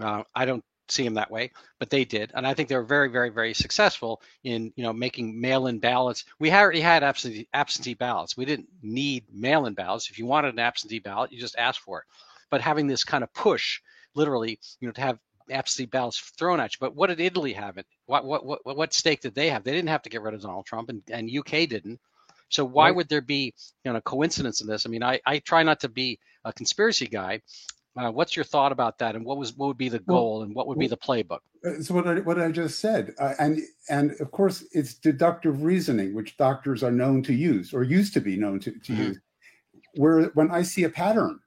Uh, I don't see them that way, but they did, and I think they were very, very, very successful in you know making mail-in ballots. We already had absentee absentee ballots. We didn't need mail-in ballots. If you wanted an absentee ballot, you just asked for it. But having this kind of push, literally, you know, to have absentee ballots thrown at you. But what did Italy have? It what what what what stake did they have? They didn't have to get rid of Donald Trump, and, and UK didn't. So why right. would there be you know a coincidence in this? I mean, I, I try not to be a conspiracy guy. Uh, what's your thought about that, and what was what would be the goal, well, and what would well, be the playbook? Uh, so what I, what I just said, uh, and and of course it's deductive reasoning, which doctors are known to use or used to be known to, to mm-hmm. use. Where when I see a pattern,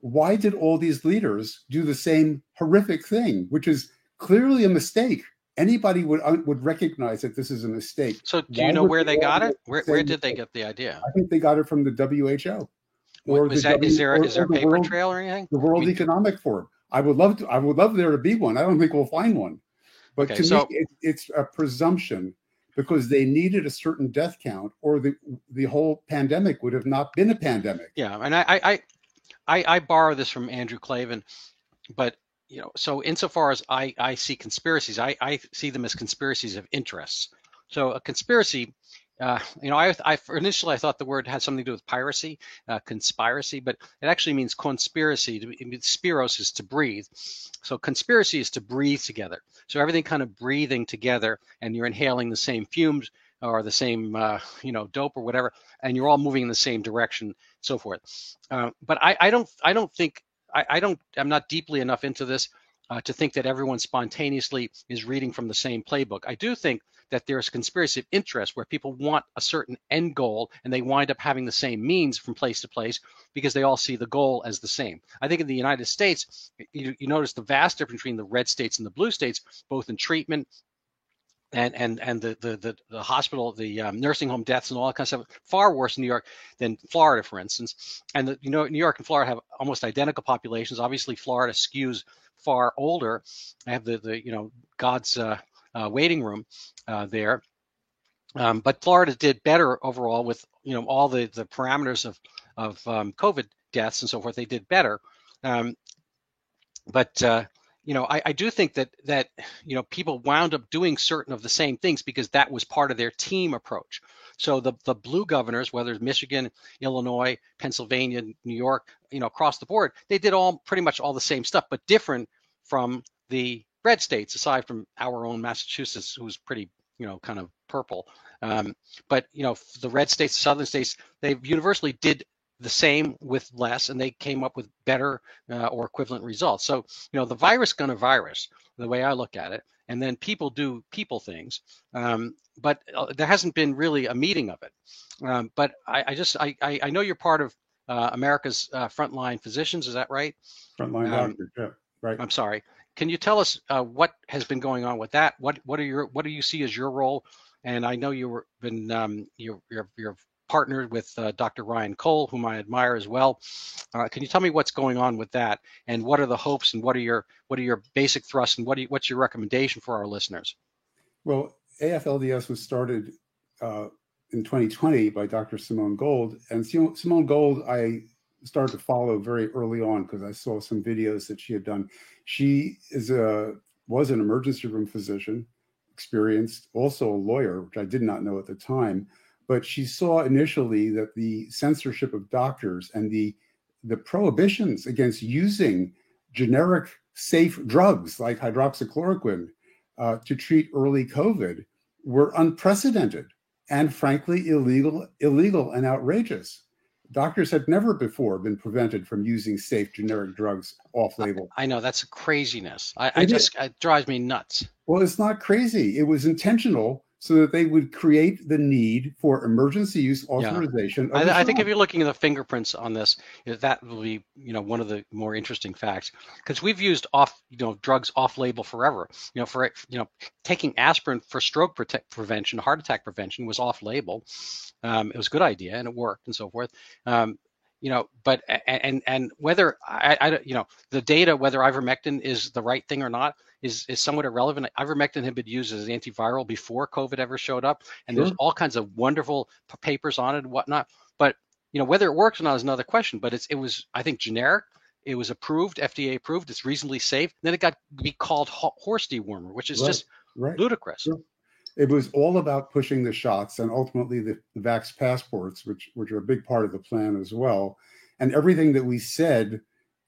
why did all these leaders do the same horrific thing, which is clearly a mistake? Anybody would uh, would recognize that this is a mistake. So, do why you know where they got it? Where, where did they get the idea? I think they got it from the WHO. Or the that, w, is there or, is there a paper world, trail or anything? The World I mean, Economic Forum. I would love to. I would love there to be one. I don't think we'll find one, but okay, to so, me, it, it's a presumption because they needed a certain death count, or the the whole pandemic would have not been a pandemic. Yeah, and I I, I, I borrow this from Andrew Klavan, but you know, so insofar as I, I see conspiracies, I, I see them as conspiracies of interests. So a conspiracy, uh, you know, I, I initially I thought the word had something to do with piracy, uh, conspiracy, but it actually means conspiracy. Spiros is to breathe. So conspiracy is to breathe together. So everything kind of breathing together, and you're inhaling the same fumes or the same, uh, you know, dope or whatever, and you're all moving in the same direction, so forth. Uh, but I, I don't, I don't think, I, I don't, I'm not deeply enough into this uh, to think that everyone spontaneously is reading from the same playbook. I do think that there's conspiracy of interest where people want a certain end goal and they wind up having the same means from place to place because they all see the goal as the same. I think in the United States, you, you notice the vast difference between the red states and the blue states, both in treatment and and and the the the, the hospital, the um, nursing home deaths and all that kind of stuff, far worse in New York than Florida, for instance. And the, you know, New York and Florida have almost identical populations. Obviously, Florida skews far older. I have the the you know God's uh, uh, waiting room uh, there. Um, but Florida did better overall with you know all the the parameters of of um, COVID deaths and so forth. They did better. Um, but uh, you know, I, I, do think that that you know people wound up doing certain of the same things because that was part of their team approach. So the the blue governors, whether it's Michigan, Illinois, Pennsylvania, New York, you know, across the board, they did all pretty much all the same stuff, but different from the red states, aside from our own Massachusetts, who's pretty, you know, kind of purple. Um, but you know, the red states, the southern states, they universally did the same with less, and they came up with better uh, or equivalent results. So, you know, the virus to virus, the way I look at it, and then people do people things. Um, but uh, there hasn't been really a meeting of it. Um, but I, I just, I, I, know you're part of uh, America's uh, frontline physicians. Is that right? Frontline um, doctors, yeah, right. I'm sorry. Can you tell us uh, what has been going on with that? What, what are your, what do you see as your role? And I know you've been, um, you're, you're, you're partnered with uh, Dr. Ryan Cole, whom I admire as well. Uh, can you tell me what's going on with that, and what are the hopes, and what are your what are your basic thrusts, and what you, what's your recommendation for our listeners? Well, AFLDS was started uh, in 2020 by Dr. Simone Gold. And Simone Gold, I started to follow very early on because I saw some videos that she had done. She is a was an emergency room physician, experienced, also a lawyer, which I did not know at the time. But she saw initially that the censorship of doctors and the the prohibitions against using generic safe drugs like hydroxychloroquine uh, to treat early COVID were unprecedented and frankly illegal, illegal and outrageous. Doctors had never before been prevented from using safe generic drugs off label. I, I know that's a craziness. I, I just it drives me nuts. Well, it's not crazy. It was intentional so that they would create the need for emergency use authorization. Yeah. I, I, think if you're looking at the fingerprints on this, that will be you know one of the more interesting facts because we've used off you know drugs off label forever. You know for you know taking aspirin for stroke protect prevention, heart attack prevention was off label. Um, it was a good idea and it worked and so forth. Um, you know, but and and whether I, I you know the data whether ivermectin is the right thing or not is is somewhat irrelevant. Ivermectin had been used as an antiviral before COVID ever showed up, and sure. there's all kinds of wonderful papers on it and whatnot. But you know whether it works or not is another question. But it's it was I think generic. It was approved, FDA approved. It's reasonably safe. Then it got be called horse dewormer, which is right. just right. ludicrous. Sure it was all about pushing the shots and ultimately the, the vax passports, which which are a big part of the plan as well. And everything that we said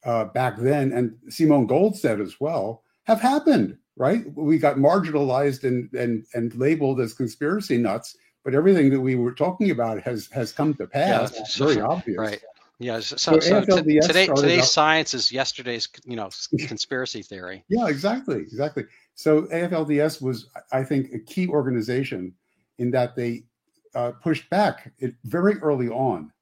uh, back then, and Simone Gold said as well, have happened. Right? We got marginalized and and and labeled as conspiracy nuts, but everything that we were talking about has has come to pass. Yeah, it's very obvious. Right. Yeah. So, so, so t- today today's up, science is yesterday's you know conspiracy theory. Yeah. Exactly. Exactly. So AFLDS was, I think, a key organization in that they uh, pushed back it very early on.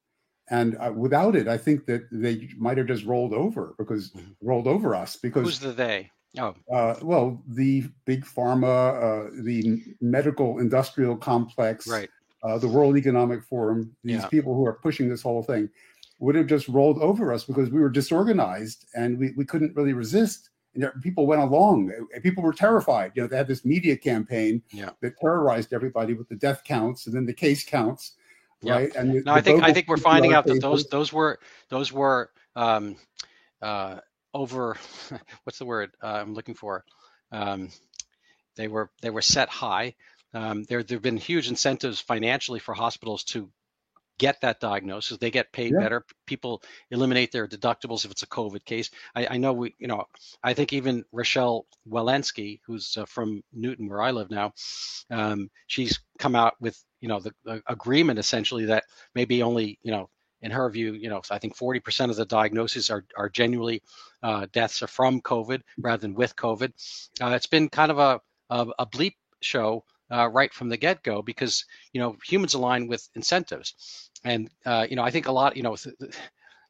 And uh, without it, I think that they might have just rolled over because mm-hmm. rolled over us because who's the they? Oh, uh, well, the big pharma, uh, the medical industrial complex, right? Uh, the World Economic Forum. These yeah. people who are pushing this whole thing would have just rolled over us because we were disorganized and we, we couldn't really resist and people went along. People were terrified. You know, they had this media campaign yeah. that terrorized everybody with the death counts and then the case counts, yeah. right? And the, no, the I think I think we're finding out that those those were those were um, uh, over. What's the word uh, I'm looking for? Um, they were they were set high. Um, there there have been huge incentives financially for hospitals to get that diagnosis. They get paid yeah. better. People eliminate their deductibles if it's a COVID case. I, I, know we, you know, I think even Rochelle Walensky, who's uh, from Newton, where I live now, um, she's come out with, you know, the, the, agreement essentially that maybe only, you know, in her view, you know, I think 40% of the diagnoses are, are genuinely uh, deaths are from COVID rather than with COVID. Uh, it's been kind of a, a, a bleep show uh, right from the get-go because you know humans align with incentives and uh, you know i think a lot you know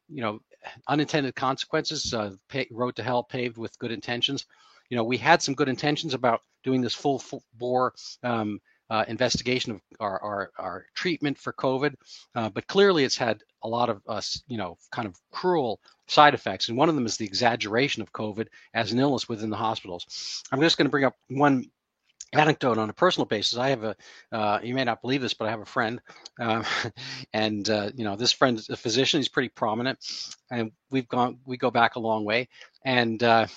you know unintended consequences uh, pay, road to hell paved with good intentions you know we had some good intentions about doing this full, full bore um, uh, investigation of our, our, our, treatment for COVID, uh, but clearly it's had a lot of us, you know, kind of cruel side effects. And one of them is the exaggeration of COVID as an illness within the hospitals. I'm just going to bring up one anecdote on a personal basis. I have a, uh, you may not believe this, but I have a friend, um, and uh, you know this friend is a physician. He's pretty prominent, and we've gone we go back a long way. And uh,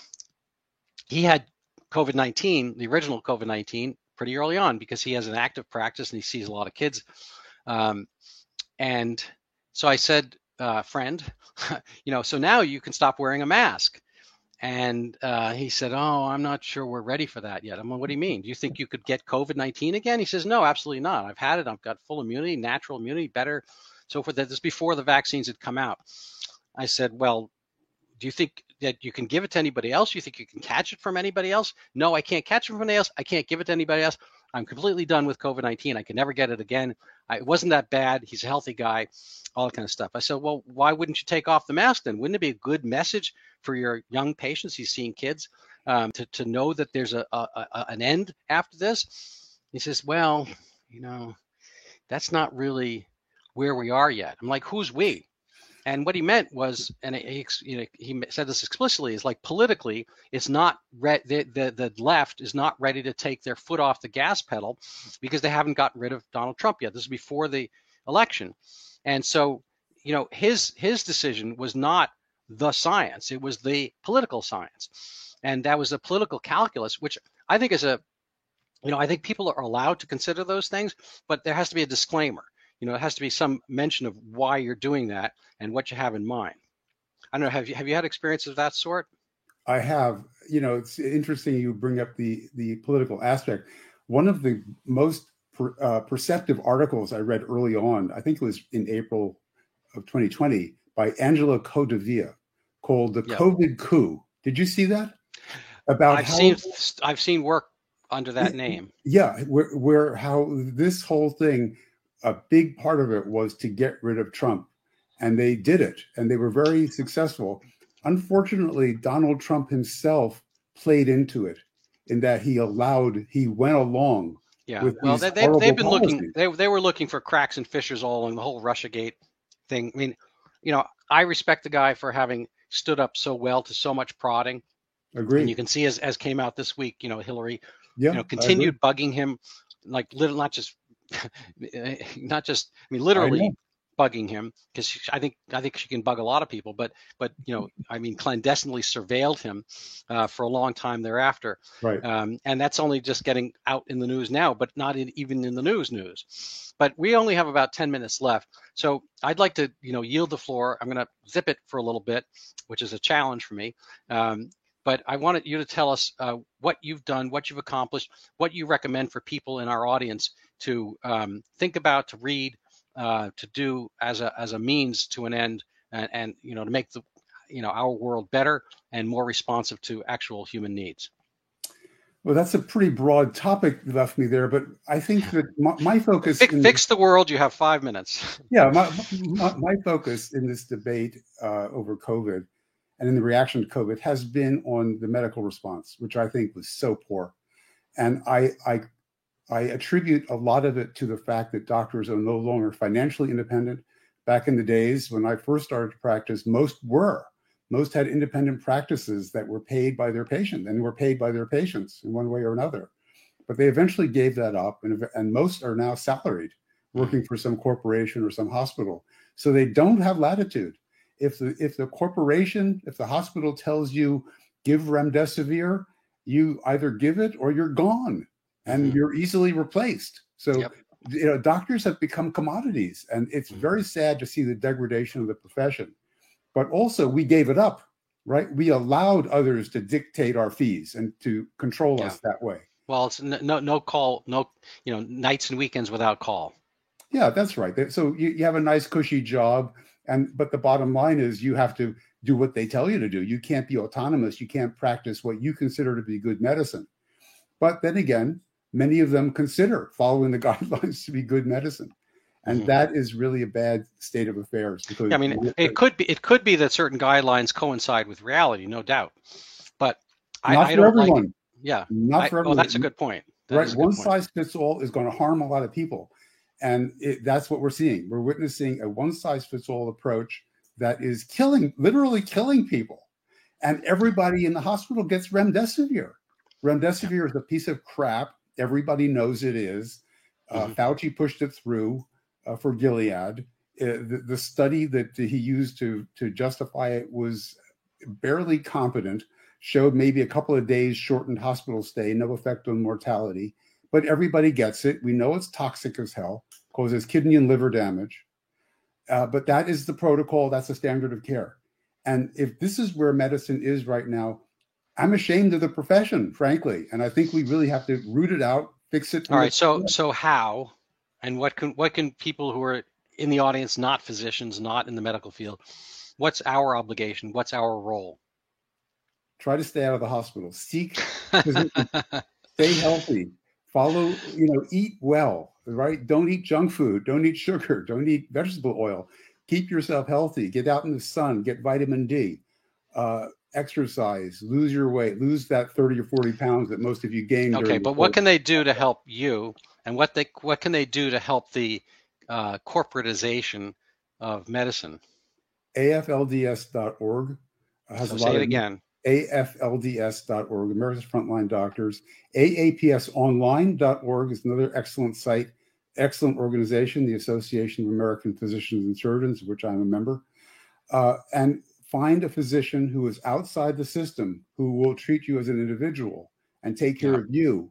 he had COVID nineteen, the original COVID nineteen, pretty early on because he has an active practice and he sees a lot of kids. Um, and so I said, uh, friend, you know, so now you can stop wearing a mask. And uh, he said, "Oh, I'm not sure we're ready for that yet." I'm like, "What do you mean? Do you think you could get COVID-19 again?" He says, "No, absolutely not. I've had it. I've got full immunity, natural immunity, better, so forth." That this before the vaccines had come out. I said, "Well, do you think that you can give it to anybody else? You think you can catch it from anybody else? No, I can't catch it from anybody else. I can't give it to anybody else. I'm completely done with COVID 19. I can never get it again. I, it wasn't that bad. He's a healthy guy, all that kind of stuff. I said, well, why wouldn't you take off the mask then? Wouldn't it be a good message for your young patients? He's seeing kids um, to, to know that there's a, a, a, an end after this. He says, well, you know, that's not really where we are yet. I'm like, who's we? And what he meant was, and he, you know, he said this explicitly, is like politically, it's not re- the, the the left is not ready to take their foot off the gas pedal because they haven't gotten rid of Donald Trump yet. This is before the election, and so you know his his decision was not the science; it was the political science, and that was a political calculus, which I think is a you know I think people are allowed to consider those things, but there has to be a disclaimer you know, it has to be some mention of why you're doing that and what you have in mind. I don't know. Have you have you had experiences of that sort? I have. You know, it's interesting you bring up the the political aspect. One of the most per, uh, perceptive articles I read early on, I think it was in April of 2020, by Angelo Codevilla, called "The yep. COVID Coup." Did you see that? About I've how, seen I've seen work under that name. Yeah, where, where how this whole thing a big part of it was to get rid of Trump. And they did it, and they were very successful. Unfortunately, Donald Trump himself played into it in that he allowed, he went along. Yeah, well, they, they, have been policies. looking, they, they were looking for cracks and fissures all along the whole Russiagate thing. I mean, you know, I respect the guy for having stood up so well to so much prodding. Agree. And you can see as, as came out this week, you know, Hillary, yeah, you know, continued bugging him, like little, not just not just I mean literally I bugging him because I think I think she can bug a lot of people, but but you know I mean clandestinely surveilled him uh, for a long time thereafter, right? Um, and that's only just getting out in the news now, but not in, even in the news news. But we only have about ten minutes left, so I'd like to you know yield the floor. I'm going to zip it for a little bit, which is a challenge for me. Um, but I wanted you to tell us uh, what you've done, what you've accomplished, what you recommend for people in our audience to um, think about, to read, uh, to do as a as a means to an end, and, and you know to make the you know our world better and more responsive to actual human needs. Well, that's a pretty broad topic you left me there, but I think that my, my focus fix, fix, the world. You have five minutes. Yeah, my, my, my focus in this debate uh, over COVID and in the reaction to COVID has been on the medical response, which I think was so poor. And I, I I attribute a lot of it to the fact that doctors are no longer financially independent. Back in the days when I first started to practice, most were. Most had independent practices that were paid by their patient and were paid by their patients in one way or another. But they eventually gave that up, and, and most are now salaried, working hmm. for some corporation or some hospital. So they don't have latitude. If the if the corporation, if the hospital tells you give remdesivir, you either give it or you're gone and mm-hmm. you're easily replaced. So, yep. you know, doctors have become commodities, and it's mm-hmm. very sad to see the degradation of the profession. But also, we gave it up, right? We allowed others to dictate our fees and to control yeah. us that way. Well, it's no no call, no you know nights and weekends without call. Yeah, that's right. So you, you have a nice cushy job, and but the bottom line is you have to do what they tell you to do. You can't be autonomous. You can't practice what you consider to be good medicine. But then again, many of them consider following the guidelines to be good medicine and mm-hmm. that is really a bad state of affairs because yeah, i mean it could be it could be that certain guidelines coincide with reality no doubt but I, not I, for everyone like, yeah not for everyone. that's a good point that right one size fits all is going to harm a lot of people and it, that's what we're seeing we're witnessing a one size fits all approach that is killing literally killing people and everybody in the hospital gets remdesivir remdesivir is a piece of crap Everybody knows it is. Uh, mm-hmm. Fauci pushed it through uh, for Gilead. Uh, the, the, study that he used to to justify it was barely competent. Showed maybe a couple of days shortened hospital stay, no effect on mortality. But everybody gets it. We know it's toxic as hell, causes kidney and liver damage. Uh, but that is the protocol. That's the standard of care. And if this is where medicine is right now, I'm ashamed of the profession, frankly, and I think we really have to root it out, fix it. All right. So, so how, and what can what can people who are in the audience, not physicians, not in the medical field, what's our obligation? What's our role? Try to stay out of the hospital. Seek, stay healthy. Follow, you know, eat well. Right? Don't eat junk food. Don't eat sugar. Don't eat vegetable oil. Keep yourself healthy. Get out in the sun. Get vitamin D. Uh, exercise, lose your weight, lose that 30 or 40 pounds that most of you gained. Okay, but what can they do to help you and what they what can they do to help the uh, corporatization of medicine? AFLDS.org has so a lot say it of, again. AFLDS.org, America's Frontline Doctors. AAPSonline.org is another excellent site, excellent organization, the Association of American Physicians and Surgeons, of which I'm a member. Uh, and find a physician who is outside the system who will treat you as an individual and take care yeah. of you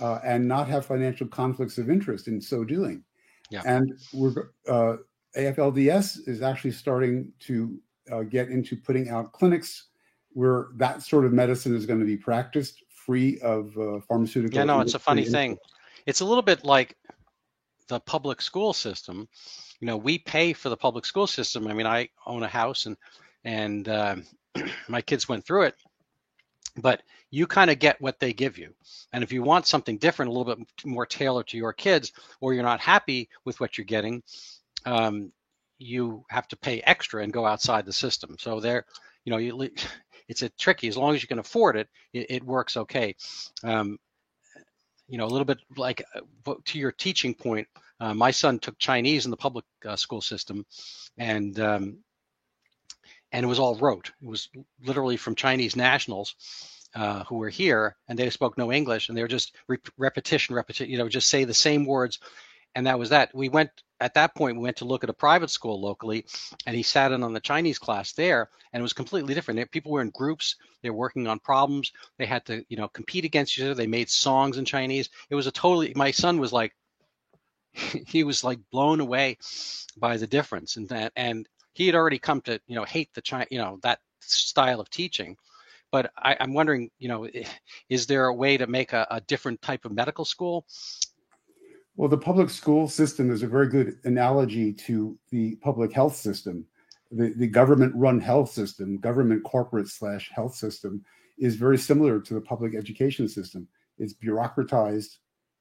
uh, and not have financial conflicts of interest in so doing. Yeah. And we're uh, AFLDS is actually starting to uh, get into putting out clinics where that sort of medicine is going to be practiced free of uh, pharmaceutical. Yeah, no, it's a funny thing. It's a little bit like the public school system. You know, we pay for the public school system. I mean, I own a house and and uh, my kids went through it, but you kind of get what they give you. And if you want something different, a little bit more tailored to your kids, or you're not happy with what you're getting, um, you have to pay extra and go outside the system. So there, you know, you, it's a tricky. As long as you can afford it, it, it works okay. Um, you know, a little bit like uh, to your teaching point. Uh, my son took Chinese in the public uh, school system, and um, and it was all rote. It was literally from Chinese nationals uh, who were here, and they spoke no English, and they were just re- repetition, repetition. You know, just say the same words, and that was that. We went at that point. We went to look at a private school locally, and he sat in on the Chinese class there, and it was completely different. People were in groups. They were working on problems. They had to, you know, compete against each other. They made songs in Chinese. It was a totally. My son was like, he was like blown away by the difference, and that, and he had already come to, you know, hate the China, you know, that style of teaching but I, am wondering, you know, is there a way to make a, a, different type of medical school well, the public school system is a very good analogy to the public health system. The, the government run health system, government corporate slash health system, is very similar to the public education system. It's bureaucratized.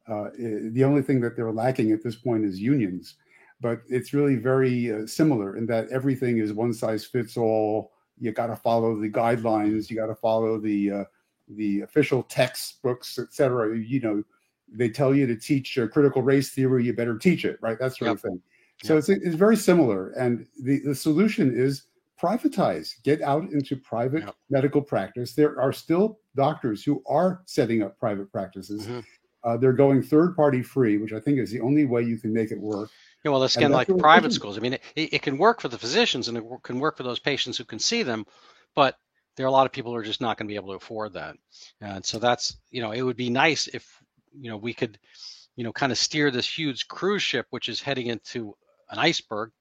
Uh, the only thing that they're lacking at this point is unions, but it's really very uh, similar in that everything is one size fits all. You got to follow the guidelines. You got to follow the uh, the official textbooks, etc. You know, they tell you to teach critical race theory, you better teach it, right? That sort yep. of thing. So yep. it's, it's very similar. And the, the solution is privatize, get out into private yep. medical practice. There are still doctors who are setting up private practices. Mm-hmm. Uh, they're going third party free, which I think is the only way you can make it work. Yeah, well, it's of like private schools. I mean, it, it can work for the physicians and it can work for those patients who can see them, but there are a lot of people who are just not going to be able to afford that. And so that's, you know, it would be nice if you know we could you know kind of steer this huge cruise ship which is heading into an iceberg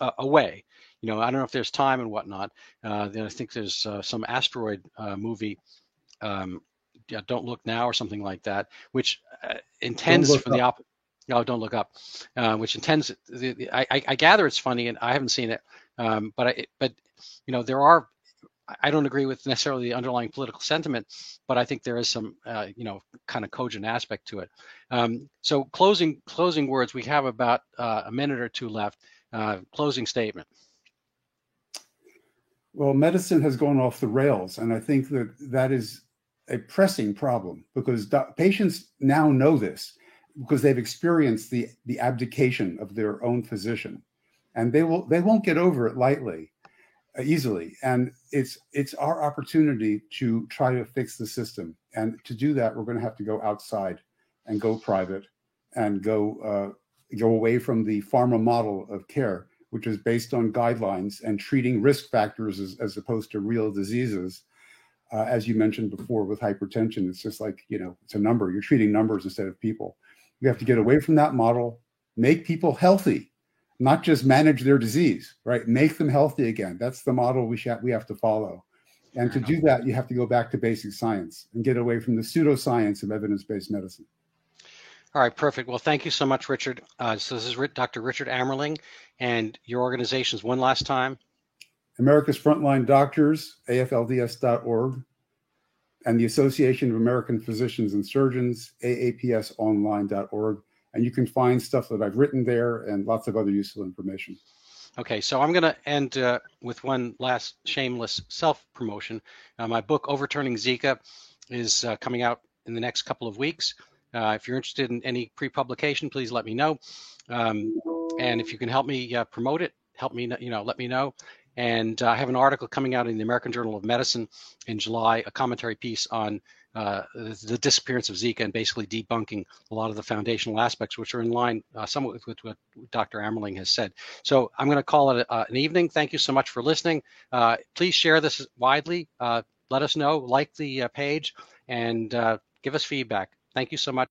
uh, away. You know i don't know if there's time and whatnot uh, then i think there's uh, some asteroid uh, movie um, yeah, don't look now or something like that which uh, intends for the op no don't look up uh, which intends the, the, I, I gather it's funny and i haven't seen it um, but I, but you know there are I don't agree with necessarily the underlying political sentiment, but I think there is some, uh, you know, kind of cogent aspect to it. Um, so closing closing words. We have about uh, a minute or two left. Uh, closing statement. Well, medicine has gone off the rails, and I think that that is a pressing problem because do- patients now know this because they've experienced the the abdication of their own physician, and they will they won't get over it lightly easily. And it's it's our opportunity to try to fix the system. And to do that we're going to have to go outside and go private and go uh, go away from the pharma model of care which is based on guidelines and treating risk factors as, as opposed to real diseases. Uh, as you mentioned before with hypertension it's just like you know it's a number. You're treating numbers instead of people. We have to get away from that model make people healthy not just manage their disease, right? Make them healthy again. That's the model we sh- we have to follow. And to do that, you have to go back to basic science and get away from the pseudoscience of evidence-based medicine. All right, perfect. Well, thank you so much, Richard. Uh, so this is Dr. Richard Amerling, and your organization's one last time. America's Frontline Doctors, AFLDS.org, and the Association of American Physicians and Surgeons, AAPSonline.org and you can find stuff that I've written there and lots of other useful information. Okay, so I'm going to end uh, with one last shameless self promotion. Uh, my book, Overturning Zika, is uh, coming out in the next couple of weeks. Uh, if you're interested in any pre publication, please let me know. Um, and if you can help me uh, promote it, help me, you know, let me know. And uh, I have an article coming out in the American Journal of Medicine in July, a commentary piece on uh, the disappearance of Zika and basically debunking a lot of the foundational aspects, which are in line uh, somewhat with, with, what Dr. Amerling has said. So I'm going to call it a, an evening. Thank you so much for listening. Uh, please share this widely. Uh, let us know, like the uh, page, and give us feedback. Thank you so much.